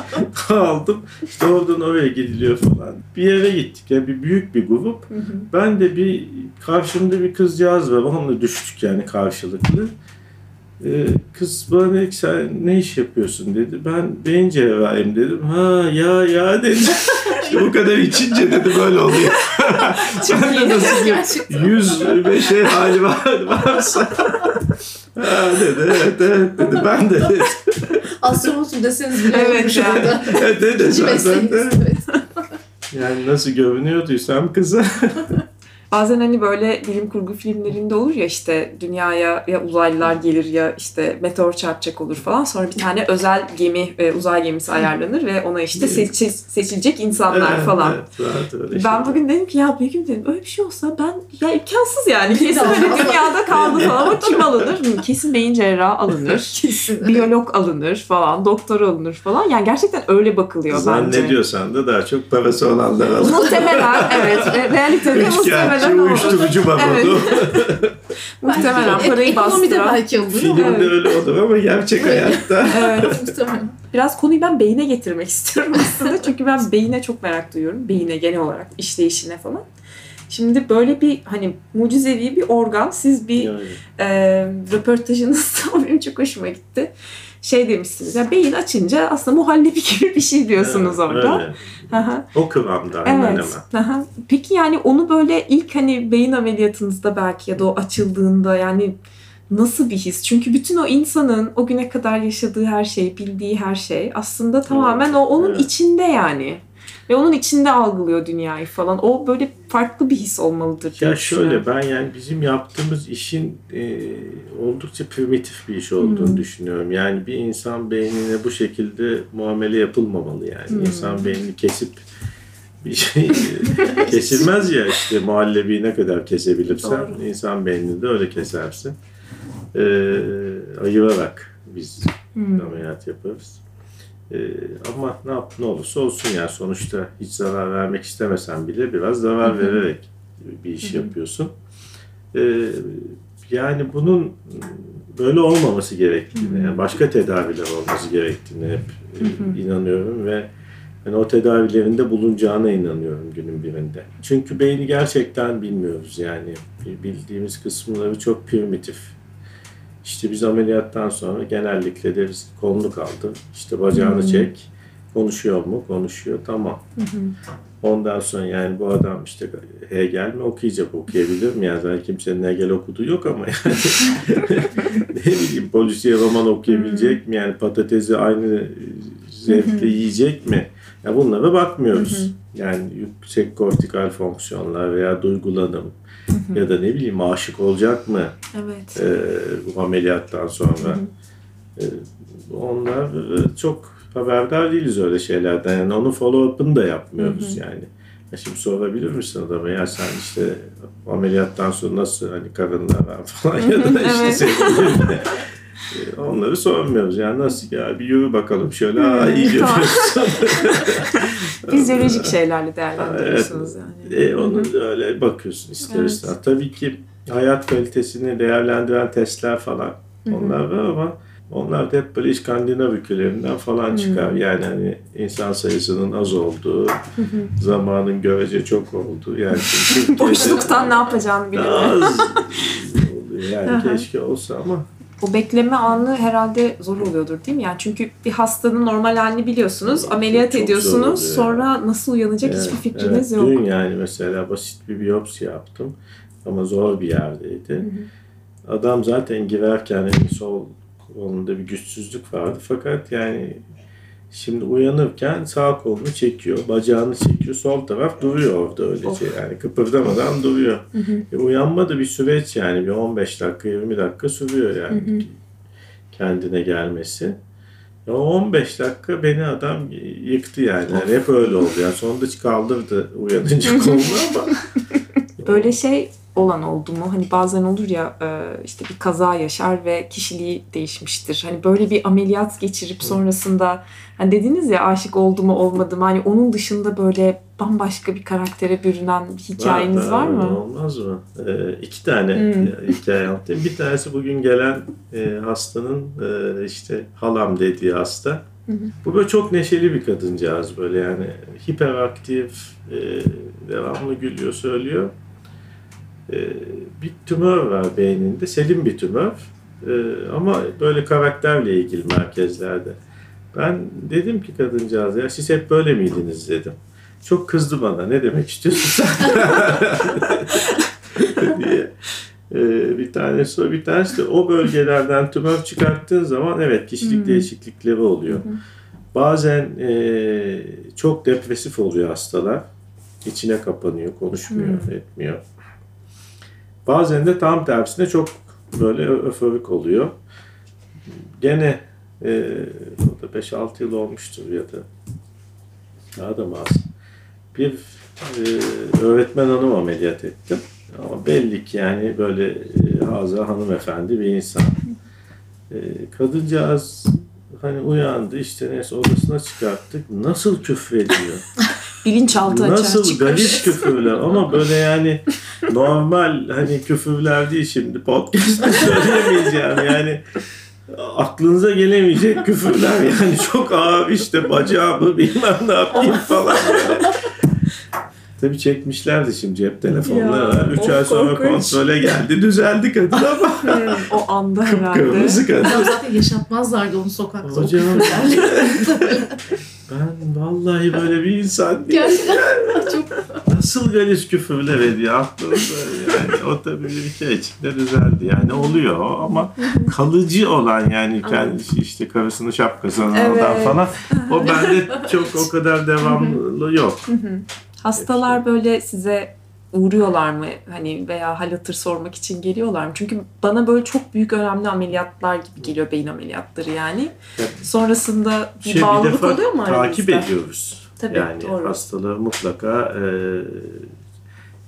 aldım. İşte oradan oraya gidiliyor falan. Bir yere gittik yani bir büyük bir grup. Ben de bir karşımda bir kızcağız var. Onunla düştük yani karşılıklı. Ee, kız bana dedi ki sen ne iş yapıyorsun dedi. Ben beyin cerrahiyim dedim. Ha ya ya dedi. işte bu kadar içince dedi böyle oluyor. ben de nasıl bir yüz ve şey hali var, varsa. ha dedi evet evet dedi. Ben de dedi. Astronotum deseniz bile Evet olmuş yani. orada. Evet dedi zaten de. Evet. Yani nasıl görünüyorduysam kıza. Bazen hani böyle bilim kurgu filmlerinde olur ya işte dünyaya ya uzaylılar gelir ya işte meteor çarpacak olur falan. Sonra bir tane özel gemi, e, uzay gemisi ayarlanır ve ona işte seçi- seçilecek insanlar Evet, falan. evet, öyle Ben bugün dedim ki ya Begüm dedim öyle bir şey olsa ben ya imkansız yani kesin öyle dünyada kaldı falan ama kim alınır? Kesin beyin cerrahı alınır. Kesin. Biyolog alınır falan, doktor alınır falan. Yani gerçekten öyle bakılıyor bence. Zannediyorsan da daha çok parası olanlar alır. Muhtemelen evet. Re- Realitede Üçkağıtçı, muhtemelen uyuşturucu babalı. Muhtemelen parayı Ekonomide bastıran. belki olur. Filmde Evet. öyle olur ama gerçek hayatta. Evet. Muhtemelen. Biraz konuyu ben beyine getirmek istiyorum aslında. Çünkü ben beyine çok merak duyuyorum. Beyine genel olarak işleyişine falan. Şimdi böyle bir hani mucizevi bir organ. Siz bir Yani, e, röportajınızda benim çok hoşuma gitti. Şey demişsiniz ya beyin açınca aslında muhallebi gibi bir şey diyorsunuz evet, orada. O kıvamda Evet. Aha. Peki yani onu böyle ilk hani beyin ameliyatınızda belki ya da o açıldığında yani nasıl bir his? Çünkü bütün o insanın o güne kadar yaşadığı her şey, bildiği her şey aslında tamamen o onun evet. içinde yani. Ve onun içinde algılıyor dünyayı falan. O böyle farklı bir his olmalıdır Ya şöyle ben yani bizim yaptığımız işin e, oldukça primitif bir iş olduğunu Hmm. düşünüyorum. Yani bir insan beynine bu şekilde muamele yapılmamalı yani. Hmm. İnsan beynini kesip bir şey kesilmez ya işte muhallebi ne kadar kesebilirsen Doğru. insan beynini de öyle kesersin. E, ayırarak biz Hmm. ameliyat yaparız. Ee, ama ne yap ne olursa olsun yani sonuçta hiç zarar vermek istemesen bile biraz zarar vererek bir iş yapıyorsun. Ee, yani bunun böyle olmaması gerektiğini, yani başka tedaviler olması gerektiğini hep e, inanıyorum ve yani o tedavilerinde bulunacağına inanıyorum günün birinde. Çünkü beyni gerçekten bilmiyoruz yani bildiğimiz kısımları çok primitif. İşte biz ameliyattan sonra genellikle deriz kolunu kaldır, işte bacağını Hmm. çek, konuşuyor mu? Konuşuyor, tamam. Hı hı. Ondan sonra yani bu adam işte Hegel mi okuyacak, okuyabilir mi? Yani zaten kimsenin Hegel okuduğu yok ama yani bileyim polisiye roman okuyabilecek mi? Yani patatesi aynı zevkle yiyecek mi? Ya bunlara bakmıyoruz. Yani yüksek kortikal fonksiyonlar veya duygulanım ya da ne bileyim aşık olacak mı Evet. e, bu ameliyattan sonra? E, onlar e, çok haberdar değiliz öyle şeylerden. Yani onun follow-up'ını da yapmıyoruz yani. Ya şimdi sorabilir misin adama ya sen işte ameliyattan sonra nasıl hani karınlar var falan ya da işte Evet. sevgilinle. E, Onları sormuyoruz yani nasıl ya bir yürü bakalım şöyle aa iyi görüyorsun. Fizyolojik şeylerle değerlendiriyorsunuz yani. E, onu öyle bakıyorsun ister Evet. istemez. Tabii ki hayat kalitesini değerlendiren testler falan onlar var ama onlar da hep böyle İskandinav ülkelerinden falan çıkar. Yani hani insan sayısının az olduğu, zamanın görece çok olduğu. Yani Boşluktan ne yapacağını bilemiyorum. az oluyor. Yani keşke olsa ama O bekleme anı herhalde zor oluyordur değil mi? Yani çünkü bir hastanın normal halini biliyorsunuz, ameliyat Çok ediyorsunuz, oluyor. sonra nasıl uyanacak hiçbir Evet, fikriniz evet. yok. Dün yani mesela basit bir biyopsi yaptım ama zor bir yerdeydi. Adam zaten girerken sol kolunda bir güçsüzlük vardı fakat yani şimdi uyanırken sağ kolunu çekiyor, bacağını çekiyor, sol taraf duruyor orada öylece Of. yani kıpırdamadan duruyor. E, uyanma da bir süreç yani bir 15 dakika 20 dakika sürüyor yani kendine gelmesi. O 15 dakika beni adam yıktı yani. yani hep öyle oldu. Yani sonunda kaldırdı uyanınca kolunu ama Böyle şey olan oldu mu? Hani bazen olur ya e, işte bir kaza yaşar ve kişiliği değişmiştir. Hani böyle bir ameliyat geçirip sonrasında hani dediniz ya aşık oldu mu olmadı mı? Hani onun dışında böyle bambaşka bir karaktere bürünen bir hikayeniz var, öyle mı? Olmaz mı? Ee, iki tane Hmm. hikaye anlatayım. Bir tanesi bugün gelen e, hastanın e, işte halam dediği hasta. Bu böyle çok neşeli bir kadıncağız böyle yani hiperaktif, e, devamlı gülüyor, söylüyor. E, bir tümör var beyninde, selim bir tümör. E, ama böyle karakterle ilgili merkezlerde. Ben dedim ki kadıncağız ya siz hep böyle miydiniz dedim. Çok kızdı bana. Ne demek istiyorsun sen? diye. Ee, bir tanesi o, bir tanesi de o bölgelerden tümör çıkarttığın zaman evet kişilik değişiklikleri oluyor. Bazen e, çok depresif oluyor hastalar. İçine kapanıyor, konuşmuyor, etmiyor. Bazen de tam tersine çok böyle öforik oluyor. Gene e, o da 5-6 yıl olmuştur ya da daha da mı az. Bir e, öğretmen hanım ameliyat ettim. Ama belli ki yani böyle e, Hazra hanımefendi bir insan. E, kadıncağız hani uyandı işte neyse odasına çıkarttık. Nasıl küfrediyor? Bilinçaltı açığa Nasıl çıkar. galis küfürler ama böyle yani normal hani küfürler değil şimdi podcast'ta söyleyemeyeceğim yani aklınıza gelemeyecek küfürler yani çok ağır işte bacağımı bilmem ne yapayım falan böyle. Tabii çekmişlerdi şimdi cep telefonları Ya, var. 3 of, ay sonra korkunç. kontrole geldi. Düzeldi kadın ama o anda herhalde. kırmızı kadın. Zaten yaşatmazlardı onu sokakta. Hocam. Ben vallahi böyle bir insan değilim. Gerçekten. Çok Nasıl galis küfürler ediyor aklınızda yani o tabii bir iki içinde düzeldi. Yani oluyor ama kalıcı olan yani kendi işte karısının şapkasını Evet. alan falan. O bende çok o kadar devamlı yok. Hastalar böyle size uğruyorlar mı? Hani veya hal hatır sormak için geliyorlar mı? Çünkü bana böyle çok büyük önemli ameliyatlar gibi geliyor beyin ameliyatları yani. Evet. Sonrasında bir Şey, bir bağlılık defa oluyor mu takip aranızda? ediyoruz. Tabii, yani doğru. hastalığı mutlaka e,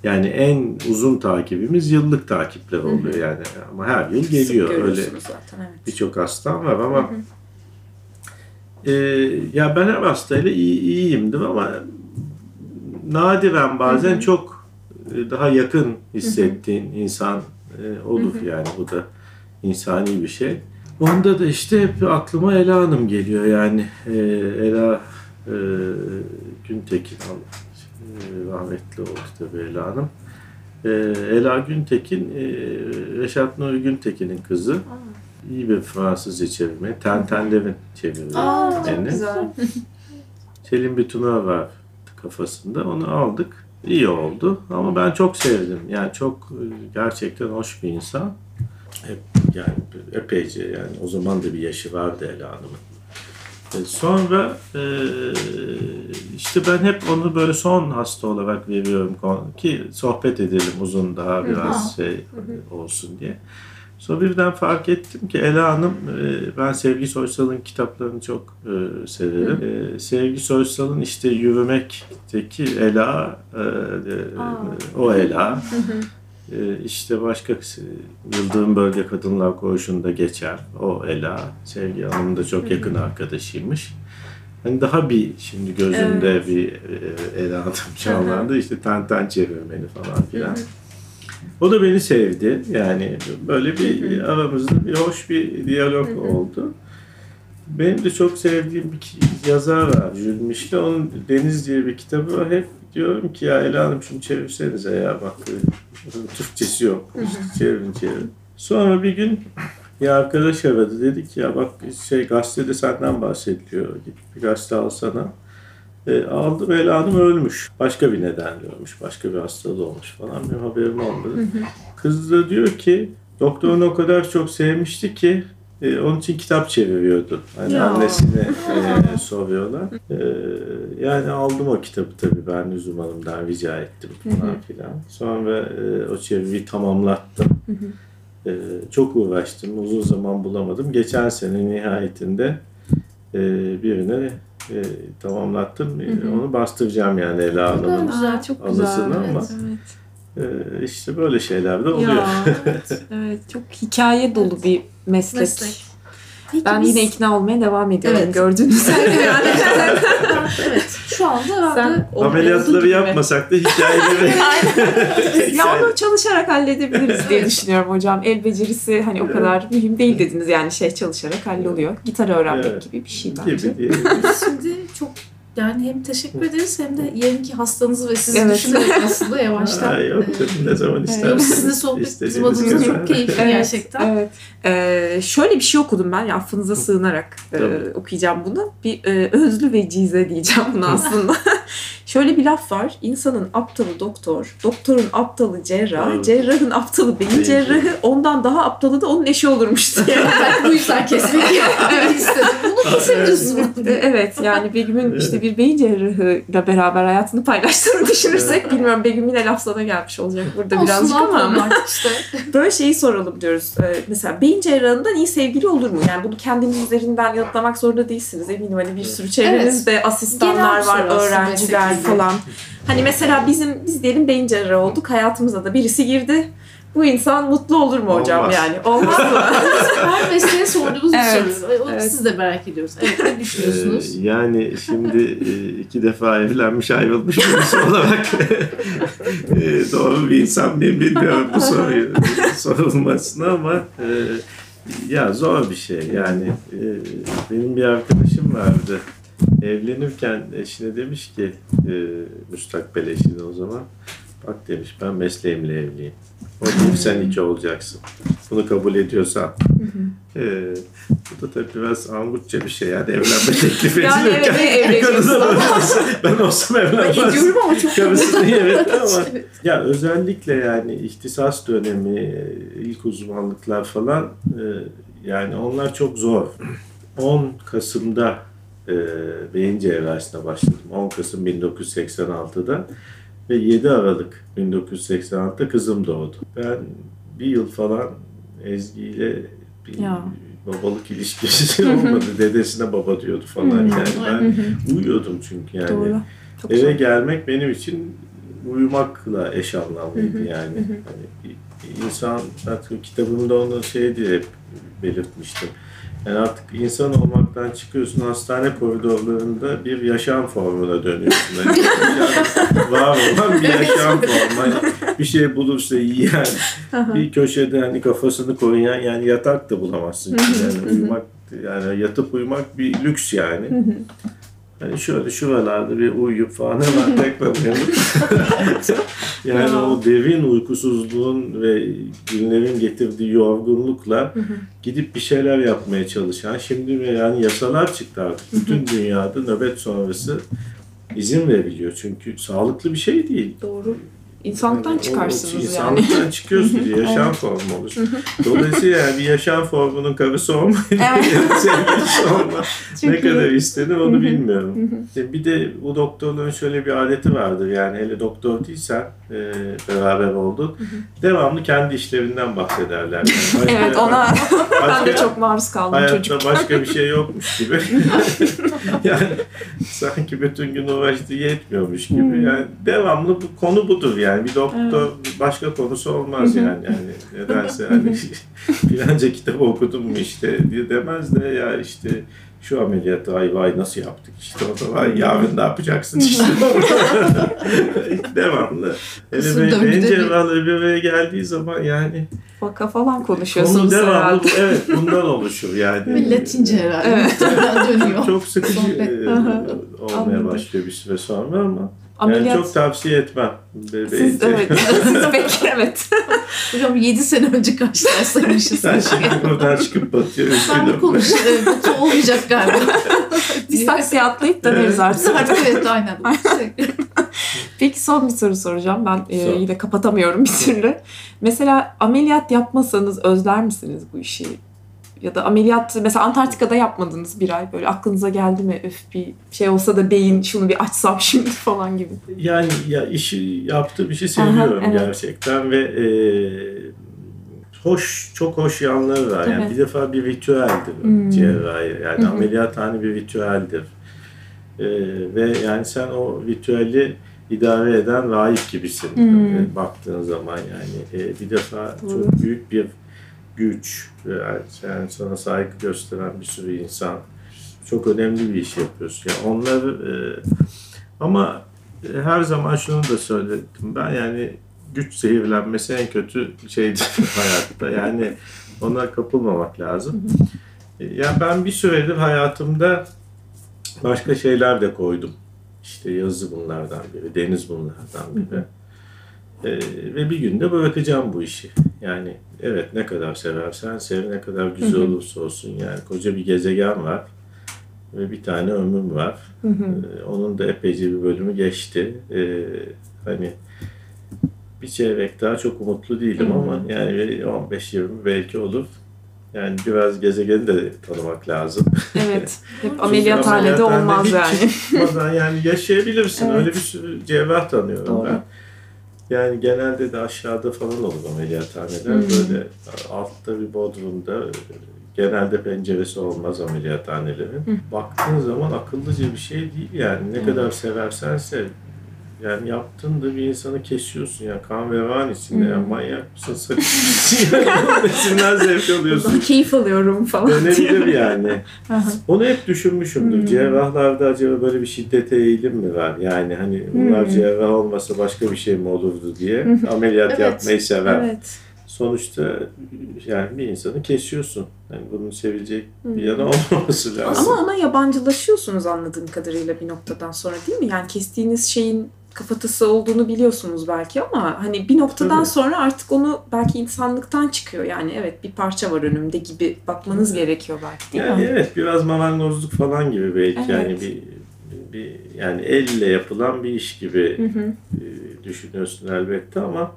yani en uzun takibimiz yıllık takipler oluyor yani ama her yıl Sık geliyor öyle görüyorsunuz zaten evet. birçok hastam var ama e, ya ben her hastayla iyi, iyiyimdir ama nadiren bazen çok e, daha yakın hissettiğin insan e, olur yani bu da insani bir şey. Onda da işte hep aklıma Ela Hanım geliyor yani e, Ela e, Güntekin e, rahmetli oldu tabii Ela Hanım. E, Ela Güntekin e, Reşat Nuri Güntekin'in kızı. İyi bir Fransızca çevirme. Tentenlerin çevirme. Aa, çok güzel. Selim tümör var kafasında. Onu aldık. İyi oldu. Ama ben çok sevdim. Yani çok e, gerçekten hoş bir insan. Hep Yani epeyce yani o zaman da bir yaşı vardı Ela Hanım'ın. E, Sonra e, işte ben hep onu böyle son hasta olarak veriyorum ki sohbet edelim uzun daha biraz şey olsun diye. Sonra birden fark ettim ki Ela Hanım, e, ben Sevgi Soysal'ın kitaplarını çok e, severim. E, Sevgi Soysal'ın işte Yürümek'teki Ela, e, e, o Ela. E, işte başka Yıldırım Bölge Kadınlar Koğuşu'nda geçer. O Ela. Sevgi Hanım da çok yakın arkadaşıymış. Hani daha bir şimdi gözümde bir e, Ela Hanım canlandı. İşte Tenten çevirmeni falan filan. O da beni sevdi. Yani böyle bir aramızda bir hoş bir diyalog oldu. Benim de çok sevdiğim bir yazar var Jules. Onun Deniz diye bir kitabı var. Hep diyorum ki ya Ela Hanım şunu çevirsenize ya bak Türkçesi yok. İşte çevirin çevirin. Sonra bir gün bir arkadaş aradı. Dedik ya bak şey gazetede senden bahsediliyor. Git bir gazete alsana. E, aldım Ela Hanım ölmüş. Başka bir nedenle ölmüş. Başka bir hastalığı olmuş falan. Benim haberim olmadı. Kız da diyor ki doktorunu o kadar çok sevmişti ki e, onun için kitap çeviriyordu. Hani Ya. annesine e, soruyorlar. E, yani aldım o kitabı tabii ben Lüzum Hanım'dan rica ettim falan filan. Sonra e, o çeviriyi tamamlattım. E, çok uğraştım. Uzun zaman bulamadım. Geçen sene nihayetinde e, birine e, tamamlattım. E, Onu bastıracağım yani Ela Hanım'ın. Aa, çok güzel. ama. Evet. E, işte böyle şeyler de oluyor. Ya, evet, evet, çok hikaye dolu bir meslek. Meslek. Peki Ben biz- yine ikna olmaya devam ediyorum Evet. gördüğünüz gibi. Yani. evet şu anda Sen Ameliyatları gibi. yapmasak da hikayeleri ya onu çalışarak halledebiliriz diye düşünüyorum hocam. El becerisi hani o kadar mühim değil dediniz yani şey çalışarak halloluyor. Gitar öğrenmek gibi bir şey bence. gibi şimdi çok yani hem teşekkür ederiz hem de yarınki hastanızı ve sizi Evet. düşünerek aslında yavaştan. Aa, yok e, canım ne zaman Yok isterseniz. sizinle sohbet bizim adımıza çok keyifli Evet, gerçekten. Evet. Ee, şöyle bir şey okudum ben ya affınıza sığınarak e, okuyacağım bunu. Bir e, özlü ve cize diyeceğim bunu aslında. Şöyle bir laf var. İnsanın aptalı doktor, doktorun aptalı cerrah, Evet. cerrahın aptalı beyin Beyin cerrahı, ondan daha aptalı da onun eşi olurmuş diye. Ben bu yüzden kesinlikle yapmayı istedim. Bunu bunu. evet yani Begüm'ün işte bir beyin cerrahıyla beraber hayatını paylaştığını düşünürsek bilmiyorum Begüm yine laf sana gelmiş olacak burada Olsun birazcık ama. işte. Böyle şeyi soralım diyoruz. Ee, mesela beyin cerrahından iyi sevgili olur mu? Yani bunu kendiniz üzerinden yanıtlamak zorunda değilsiniz. Eminim hani bir sürü çevrenizde asistanlar Genel var, aslında öğrenciler falan. Hani mesela bizim biz diyelim beyin cerrahı olduk. Hayatımıza da birisi girdi. Bu insan mutlu olur mu hocam Olmaz. yani? Olmaz mı? Her mesleğe sorduğumuz bir Evet, soru. O- evet. Siz de merak ediyoruz. Evet ne düşünüyorsunuz? Ee, yani şimdi e, iki defa evlenmiş ayrılmış birisi olarak e, doğru bir insan mıyım bilmiyorum bu soruyu sorulmasını ama e, ya zor bir şey yani e, benim bir arkadaşım vardı evlenirken eşine demiş ki e, müstakbel eşine o zaman bak demiş ben mesleğimle evliyim. O değil sen iki olacaksın. Bunu kabul ediyorsan. E, bu da tabii biraz angutça bir şey yani evlenme teklif Yani edilirken evet, bakıyorsun. ben olsam evlenmezdim. Ediyorum ama çok Karısını evet. Ama ya özellikle yani ihtisas dönemi, ilk uzmanlıklar falan e, yani onlar çok zor. 10 Kasım'da e, beyin cerrahisine başladım. 10 Kasım 1986'da ve 7 Aralık 1986'da kızım doğdu. Ben bir yıl falan Ezgi ile bir Ya. babalık ilişkisi olmadı. Dedesine baba diyordu falan. Yani ben uyuyordum çünkü yani. Doğru. Çok Eve zor. gelmek benim için uyumakla eş anlamlıydı yani. Hani insan zaten kitabımda onu şey diye belirtmiştim. Yani artık insan olmaktan çıkıyorsun hastane koridorlarında bir yaşam formuna dönüyorsun. Yaşam- var olan bir yaşam formu. Hani bir şey bulursa yiyen, bir köşede hani kafasını koruyan yani yatak da bulamazsın. Yani uyumak yani yatıp uyumak bir lüks yani. Hani şöyle şuralarda bir uyuyup falan hemen tekrar uyanıp yani o derin uykusuzluğun ve günlerin getirdiği yorgunlukla gidip bir şeyler yapmaya çalışan şimdi yani yasalar çıktı artık. Bütün dünyada nöbet sonrası izin veriliyor. Çünkü sağlıklı bir şey değil. Doğru. İnsanlıktan O- çıkarsınız yani. İnsanlıktan çıkıyorsunuz. yaşam formu olur. Dolayısıyla yani bir yaşam formunun karısı olmayı Evet. sevgilisi olma ne kadar istenir onu bilmiyorum. E, Bir de bu doktorların şöyle bir adeti vardır. Yani hele doktor değilsen e, beraber oldun. Devamlı kendi işlerinden bahsederler. Yani başka- Evet ona ben de başka- çok maruz kaldım Hayatta çocuk. başka bir şey yokmuş gibi. yani sanki bütün gün uğraştığı yetmiyormuş gibi. Hmm. Yani devamlı bu konu budur yani. Bir doktor başka konusu olmaz yani. Yani nedense hani filanca kitabı okudum mu işte diye demez de ya işte şu ameliyatı ay vay nasıl yaptık işte o da vay yarın ne yapacaksın işte. devamlı. Hele beyin cerrahları bir araya geldiği zaman yani Vaka falan konu konuşuyorsunuz devamlı herhalde. evet bundan oluşur yani. Milletince herhalde. Evet. Dönüyor. Çok sıkıcı e, olmaya Anladım. başlıyor bir süre sonra ama Ameliyat. yani çok tavsiye etmem. Be- Siz, evet. Siz peki evet. Hocam 7 sene önce karşılaşsaymışız. Sen şimdi buradan çıkıp batıyor. Sen konuş. Bu olmayacak galiba. Biz taksiye atlayıp döneriz artık. Artık evet aynen. Peki son bir soru soracağım. Ben e, yine kapatamıyorum bir türlü. Mesela ameliyat yapmasanız özler misiniz bu işi? Ya da ameliyat mesela Antarktika'da yapmadınız bir ay böyle aklınıza geldi mi öf bir şey olsa da beyin şunu bir açsam şimdi falan gibi. Yani ya işi yaptığım işi seviyorum Aha, evet. gerçekten ve e, hoş çok hoş yanları var. Yani Evet. bir defa bir ritüeldir Hmm. cerrahi. Yani hı. ameliyathane bir ritüeldir. E, ve yani sen o ritüeli idare eden rahip gibisin Hmm. e, baktığın zaman yani E, bir defa Doğru. çok büyük bir güç yani sana saygı gösteren bir sürü insan çok önemli bir iş yapıyorsun. Yani onları e, ama e, her zaman şunu da söyledim ben yani güç zehirlenmesi en kötü şeydir hayatta. Yani ona kapılmamak lazım. E, Yani ben bir süredir hayatımda başka şeyler de koydum. İşte yazı bunlardan biri, deniz bunlardan biri. E, ve bir günde bırakacağım bu işi. Yani evet ne kadar seversen sev, ne kadar güzel Hı hı. olursa olsun. Yani koca bir gezegen var ve bir tane ömrüm var. Hı hı. Ee, Onun da epeyce bir bölümü geçti. Ee, hani bir çeyrek daha çok umutlu değilim Hı. ama yani 15-20 belki olur. Yani biraz gezegeni de tanımak lazım. Evet. Hep Çünkü ameliyathanede olmaz yani. çıkmadan yani yaşayabilirsin. Evet. Öyle bir sürü cerrah tanıyorum Doğru. ben. Yani genelde de aşağıda falan olur ameliyathaneler. Hı. Böyle altta bir bodrumda genelde penceresi olmaz ameliyathanelerin. Baktığın zaman akıllıca bir şey değil yani. Ne Evet. kadar seversen sev. Yani yaptığında bir insanı kesiyorsun ya kan ve van içinde ya manyak mısın nesinden zevk Bundan alıyorsun keyif alıyorum falan. denebilir yani. Onu hep düşünmüşümdür. Hmm. Cerrahlarda acaba böyle bir şiddete eğilim mi var? Yani hani bunlar Hmm. cerrah olmasa başka bir şey mi olurdu diye ameliyat Evet. yapmayı sever. Evet. Sonuçta yani bir insanı kesiyorsun. Yani bunun sevilecek bir yanı olmaması lazım. Ama ona yabancılaşıyorsunuz anladığım kadarıyla bir noktadan sonra değil mi? Yani kestiğiniz şeyin kafatası olduğunu biliyorsunuz belki ama hani bir noktadan Tabii. sonra artık onu belki insanlıktan çıkıyor. Yani evet bir parça var önümde gibi bakmanız gerekiyor belki değil yani mi? evet biraz marangozluk falan gibi belki Evet. yani bir, bir yani elle yapılan bir iş gibi Hı hı. e, düşünüyorsun elbette ama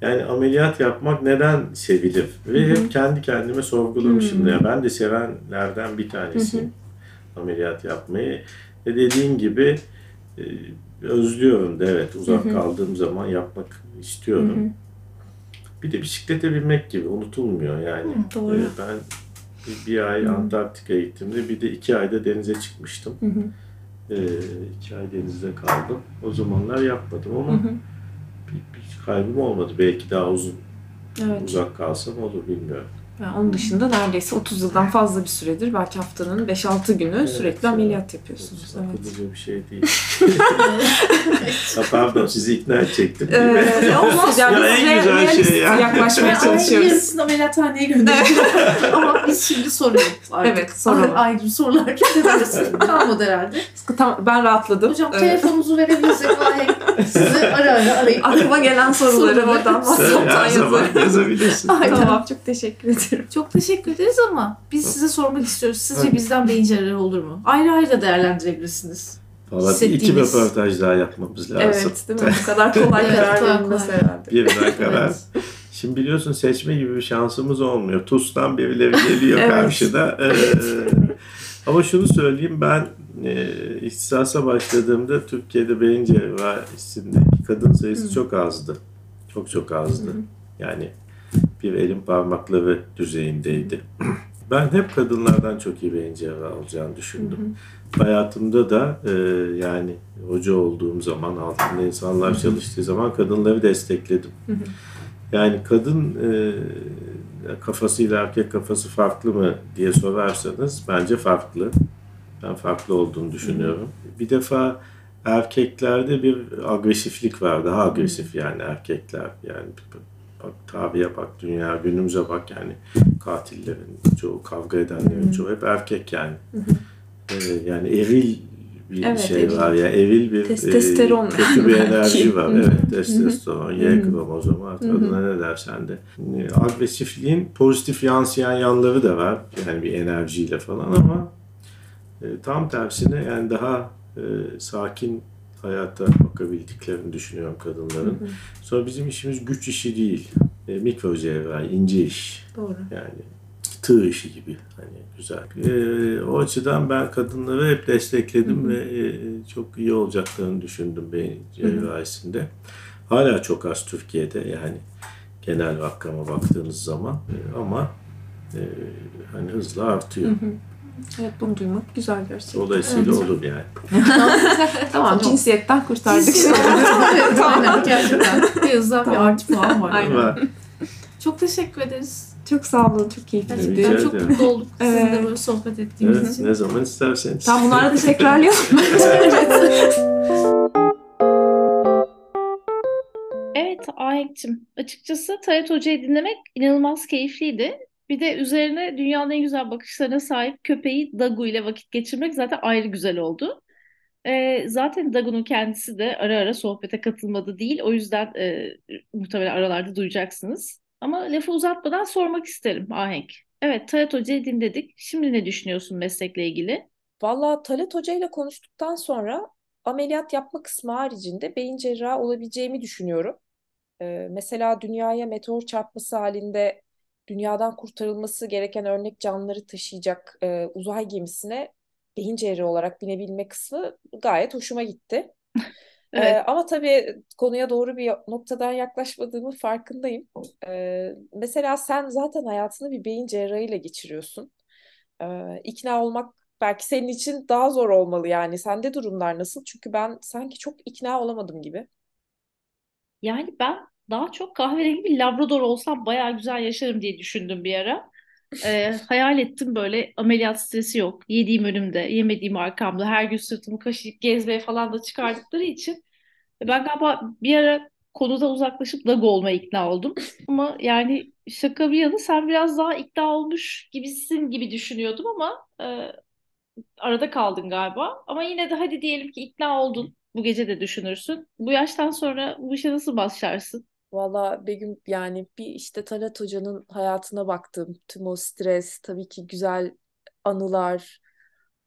yani ameliyat yapmak neden sevilir? Ve Hı hı. hep kendi kendime sorgulamışım Hı. ya. Ben de sevenlerden bir tanesiyim ameliyat yapmayı. Ve dediğin gibi e, özlüyorum da evet uzak kaldığım zaman yapmak istiyorum. Bir de bisiklete binmek gibi unutulmuyor yani. Hı, doğru. E, ben bir, bir ay Hı. Antarktika'ya gittiğimde bir de iki ayda denize çıkmıştım. Hı hı. E, iki ay denizde kaldım. O zamanlar yapmadım ama bir, bir kaybım olmadı. Belki daha uzun Evet. uzak kalsam olur bilmiyorum. Yani onun dışında neredeyse 30 yıldan fazla bir süredir belki haftanın 5-6 günü Evet, sürekli ya. ameliyat yapıyorsunuz. Evet. Bir şey değil. Pardon sizi ikna edecektim. değil mi? Ee, olmaz ya, Ya biz en güzel şey ya. yaklaşmaya Ay, çalışıyoruz. yarısını ameliyathaneye göndereceğim. Ama biz şimdi soruyoruz artık. Evet, soralım. Ay, ayrı sorular arası kalmadı herhalde. Tamam ben rahatladım. Hocam Ee, telefonunuzu verebilirsek sizi ara ara arayıp aklıma gelen soruları oradan WhatsApp'tan her zaman yazarım. yazabilirsin. Aynen. Tamam çok teşekkür ederim. Çok teşekkür ederiz ama biz size sormak istiyoruz. Sizce bizden beyin cerrahı olur mu? Ayrı ayrı da değerlendirebilirsiniz. Valla iki hissettiğiniz. röportaj daha yapmamız lazım. Evet değil mi? Bu kadar kolay karar verilmez herhalde. Birden karar. Evet. Şimdi biliyorsun seçme gibi bir şansımız olmuyor. TUS'tan birileri geliyor Evet. karşıda. Ee, ama şunu söyleyeyim ben e, ihtisasa başladığımda Türkiye'de beyin cerrahisindeki kadın sayısı Hı. çok azdı. Çok çok azdı. Hı. Yani bir elin parmakları düzeyindeydi. Ben hep kadınlardan çok iyi beyin cerrahı olacağını düşündüm. Hayatımda da e, yani hoca olduğum zaman, altında insanlar çalıştığı zaman kadınları destekledim. Hı hı. Yani kadın e, kafasıyla erkek kafası farklı mı diye sorarsanız bence farklı. Ben farklı olduğunu düşünüyorum. Bir defa erkeklerde bir agresiflik var. Daha agresif yani erkekler. Yani bak tarihe bak, dünya günümüze bak yani katillerin çoğu, kavga edenlerin çoğu hep erkek yani. Ee, yani eril bir Evet, şey eril. var ya, eril bir Testosteron e, kötü bir enerji var. Evet, testosteron, Y kromozomu adına ne dersen de. E, Agresifliğin pozitif yansıyan yanları da var. Yani bir enerjiyle falan ama e, tam tersine yani daha e, sakin hayata bakabildiklerini düşünüyorum kadınların. Hı hı. Sonra bizim işimiz güç işi değil. E, mikro cerrahi, ince iş. Doğru. Yani tığ işi gibi hani güzel. Ee, o açıdan ben kadınları hep destekledim Hı hı. ve e, çok iyi olacaklarını düşündüm beyin cerrahisinde. Hala çok az Türkiye'de yani genel rakama baktığınız zaman E, ama e, hani hızla artıyor. Hı hı. Evet bunu duymak güzel gerçekten. Dolayısıyla Evet. olur yani. Tamam cinsiyetten kurtardık. Evet, aynen gerçekten. Bir hızdan bir artı puan var. Aynen. Çok teşekkür ederiz. Çok sağ olun. Çok keyifliydi. Gerçekten çok mutlu olduk sizinle Evet. böyle sohbet ettiğimiz evet, için. ne zaman isterseniz. Tam bunları da tekrarlayalım. Evet Ahenk'cim açıkçası Tayyip Hoca'yı dinlemek inanılmaz keyifliydi. Bir de üzerine dünyanın en güzel bakışlarına sahip köpeği Dagu ile vakit geçirmek zaten ayrı güzel oldu. Ee, zaten Dagu'nun kendisi de ara ara sohbete katılmadı değil. O yüzden e, muhtemelen aralarda duyacaksınız. Ama lafı uzatmadan sormak isterim Ahenk. Evet Tayyip Hoca'yı dinledik. Şimdi ne düşünüyorsun meslekle ilgili? Valla Talat Hoca ile konuştuktan sonra ameliyat yapma kısmı haricinde beyin cerrahı olabileceğimi düşünüyorum. Ee, mesela dünyaya meteor çarpması halinde dünyadan kurtarılması gereken örnek canlıları taşıyacak e, uzay gemisine beyin cerrahı olarak binebilme kısmı gayet hoşuma gitti. Ee, Evet. ama tabii konuya doğru bir noktadan yaklaşmadığımın farkındayım. Ee, mesela sen zaten hayatını bir beyin cerrahıyla geçiriyorsun. Ee, ikna olmak belki senin için daha zor olmalı yani. Sende durumlar nasıl? Çünkü ben sanki çok ikna olamadım gibi. Yani ben daha çok kahverengi bir Labrador olsam bayağı güzel yaşarım diye düşündüm bir ara. Ee, hayal ettim böyle ameliyat stresi yok. Yediğim önümde, yemediğim arkamda. Her gün sırtımı kaşıyıp gezmeye falan da çıkardıkları için. Ben galiba bir ara konuda uzaklaşıp Dago olmaya ikna oldum. Ama yani şaka bir yana sen biraz daha ikna olmuş gibisin gibi düşünüyordum ama e, arada kaldın galiba. Ama yine de hadi diyelim ki ikna oldun. Bu gece de düşünürsün. Bu yaştan sonra bu işe nasıl başlarsın? Valla Begüm yani bir işte Talat Hoca'nın hayatına baktım. Tüm o stres, tabii ki güzel anılar,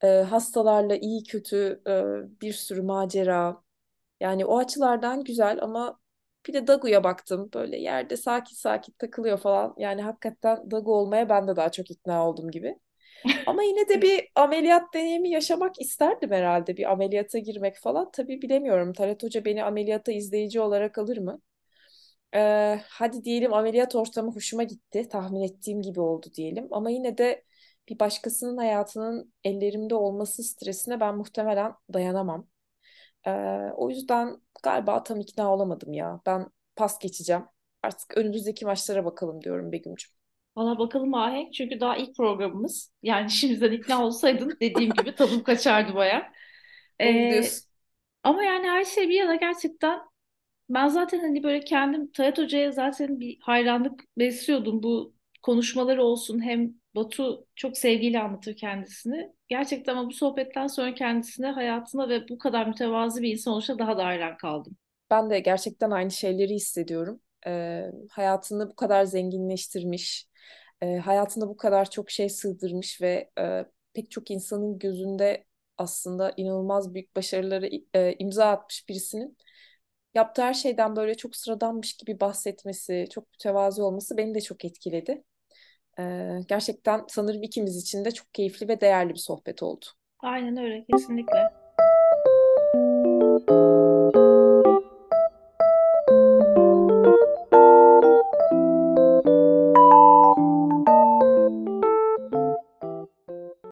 e, hastalarla iyi kötü e, bir sürü macera. Yani o açılardan güzel ama bir de Dagu'ya baktım. Böyle yerde sakin sakin takılıyor falan. Yani hakikaten Dagu olmaya ben de daha çok ikna oldum gibi. Ama yine de bir ameliyat deneyimi yaşamak isterdim herhalde. Bir ameliyata girmek falan. Tabii bilemiyorum. Talat Hoca beni ameliyata izleyici olarak alır mı? Ee, hadi diyelim ameliyat ortamı hoşuma gitti. Tahmin ettiğim gibi oldu diyelim. Ama yine de bir başkasının hayatının ellerimde olması stresine ben muhtemelen dayanamam. Ee, o yüzden galiba tam ikna olamadım ya. Ben pas geçeceğim. Artık önümüzdeki maçlara bakalım diyorum Begüm'cüm. Valla bakalım Ahenk çünkü daha ilk programımız. Yani şimdiden ikna olsaydın dediğim gibi tadım kaçardı baya. Ee, ama yani her şey bir yana gerçekten ben zaten hani böyle kendim Tayyip Hoca'ya zaten bir hayranlık besliyordum. Bu konuşmaları olsun hem Batu çok sevgiyle anlatır kendisini. Gerçekten ama bu sohbetten sonra kendisine hayatına ve bu kadar mütevazı bir insan oluşa daha da hayran kaldım. Ben de gerçekten aynı şeyleri hissediyorum. Ee, hayatını bu kadar zenginleştirmiş, e, hayatına bu kadar çok şey sığdırmış ve e, pek çok insanın gözünde aslında inanılmaz büyük başarıları e, imza atmış birisinin yaptığı her şeyden böyle çok sıradanmış gibi bahsetmesi, çok mütevazi olması beni de çok etkiledi. Ee, gerçekten sanırım ikimiz için de çok keyifli ve değerli bir sohbet oldu. Aynen öyle kesinlikle.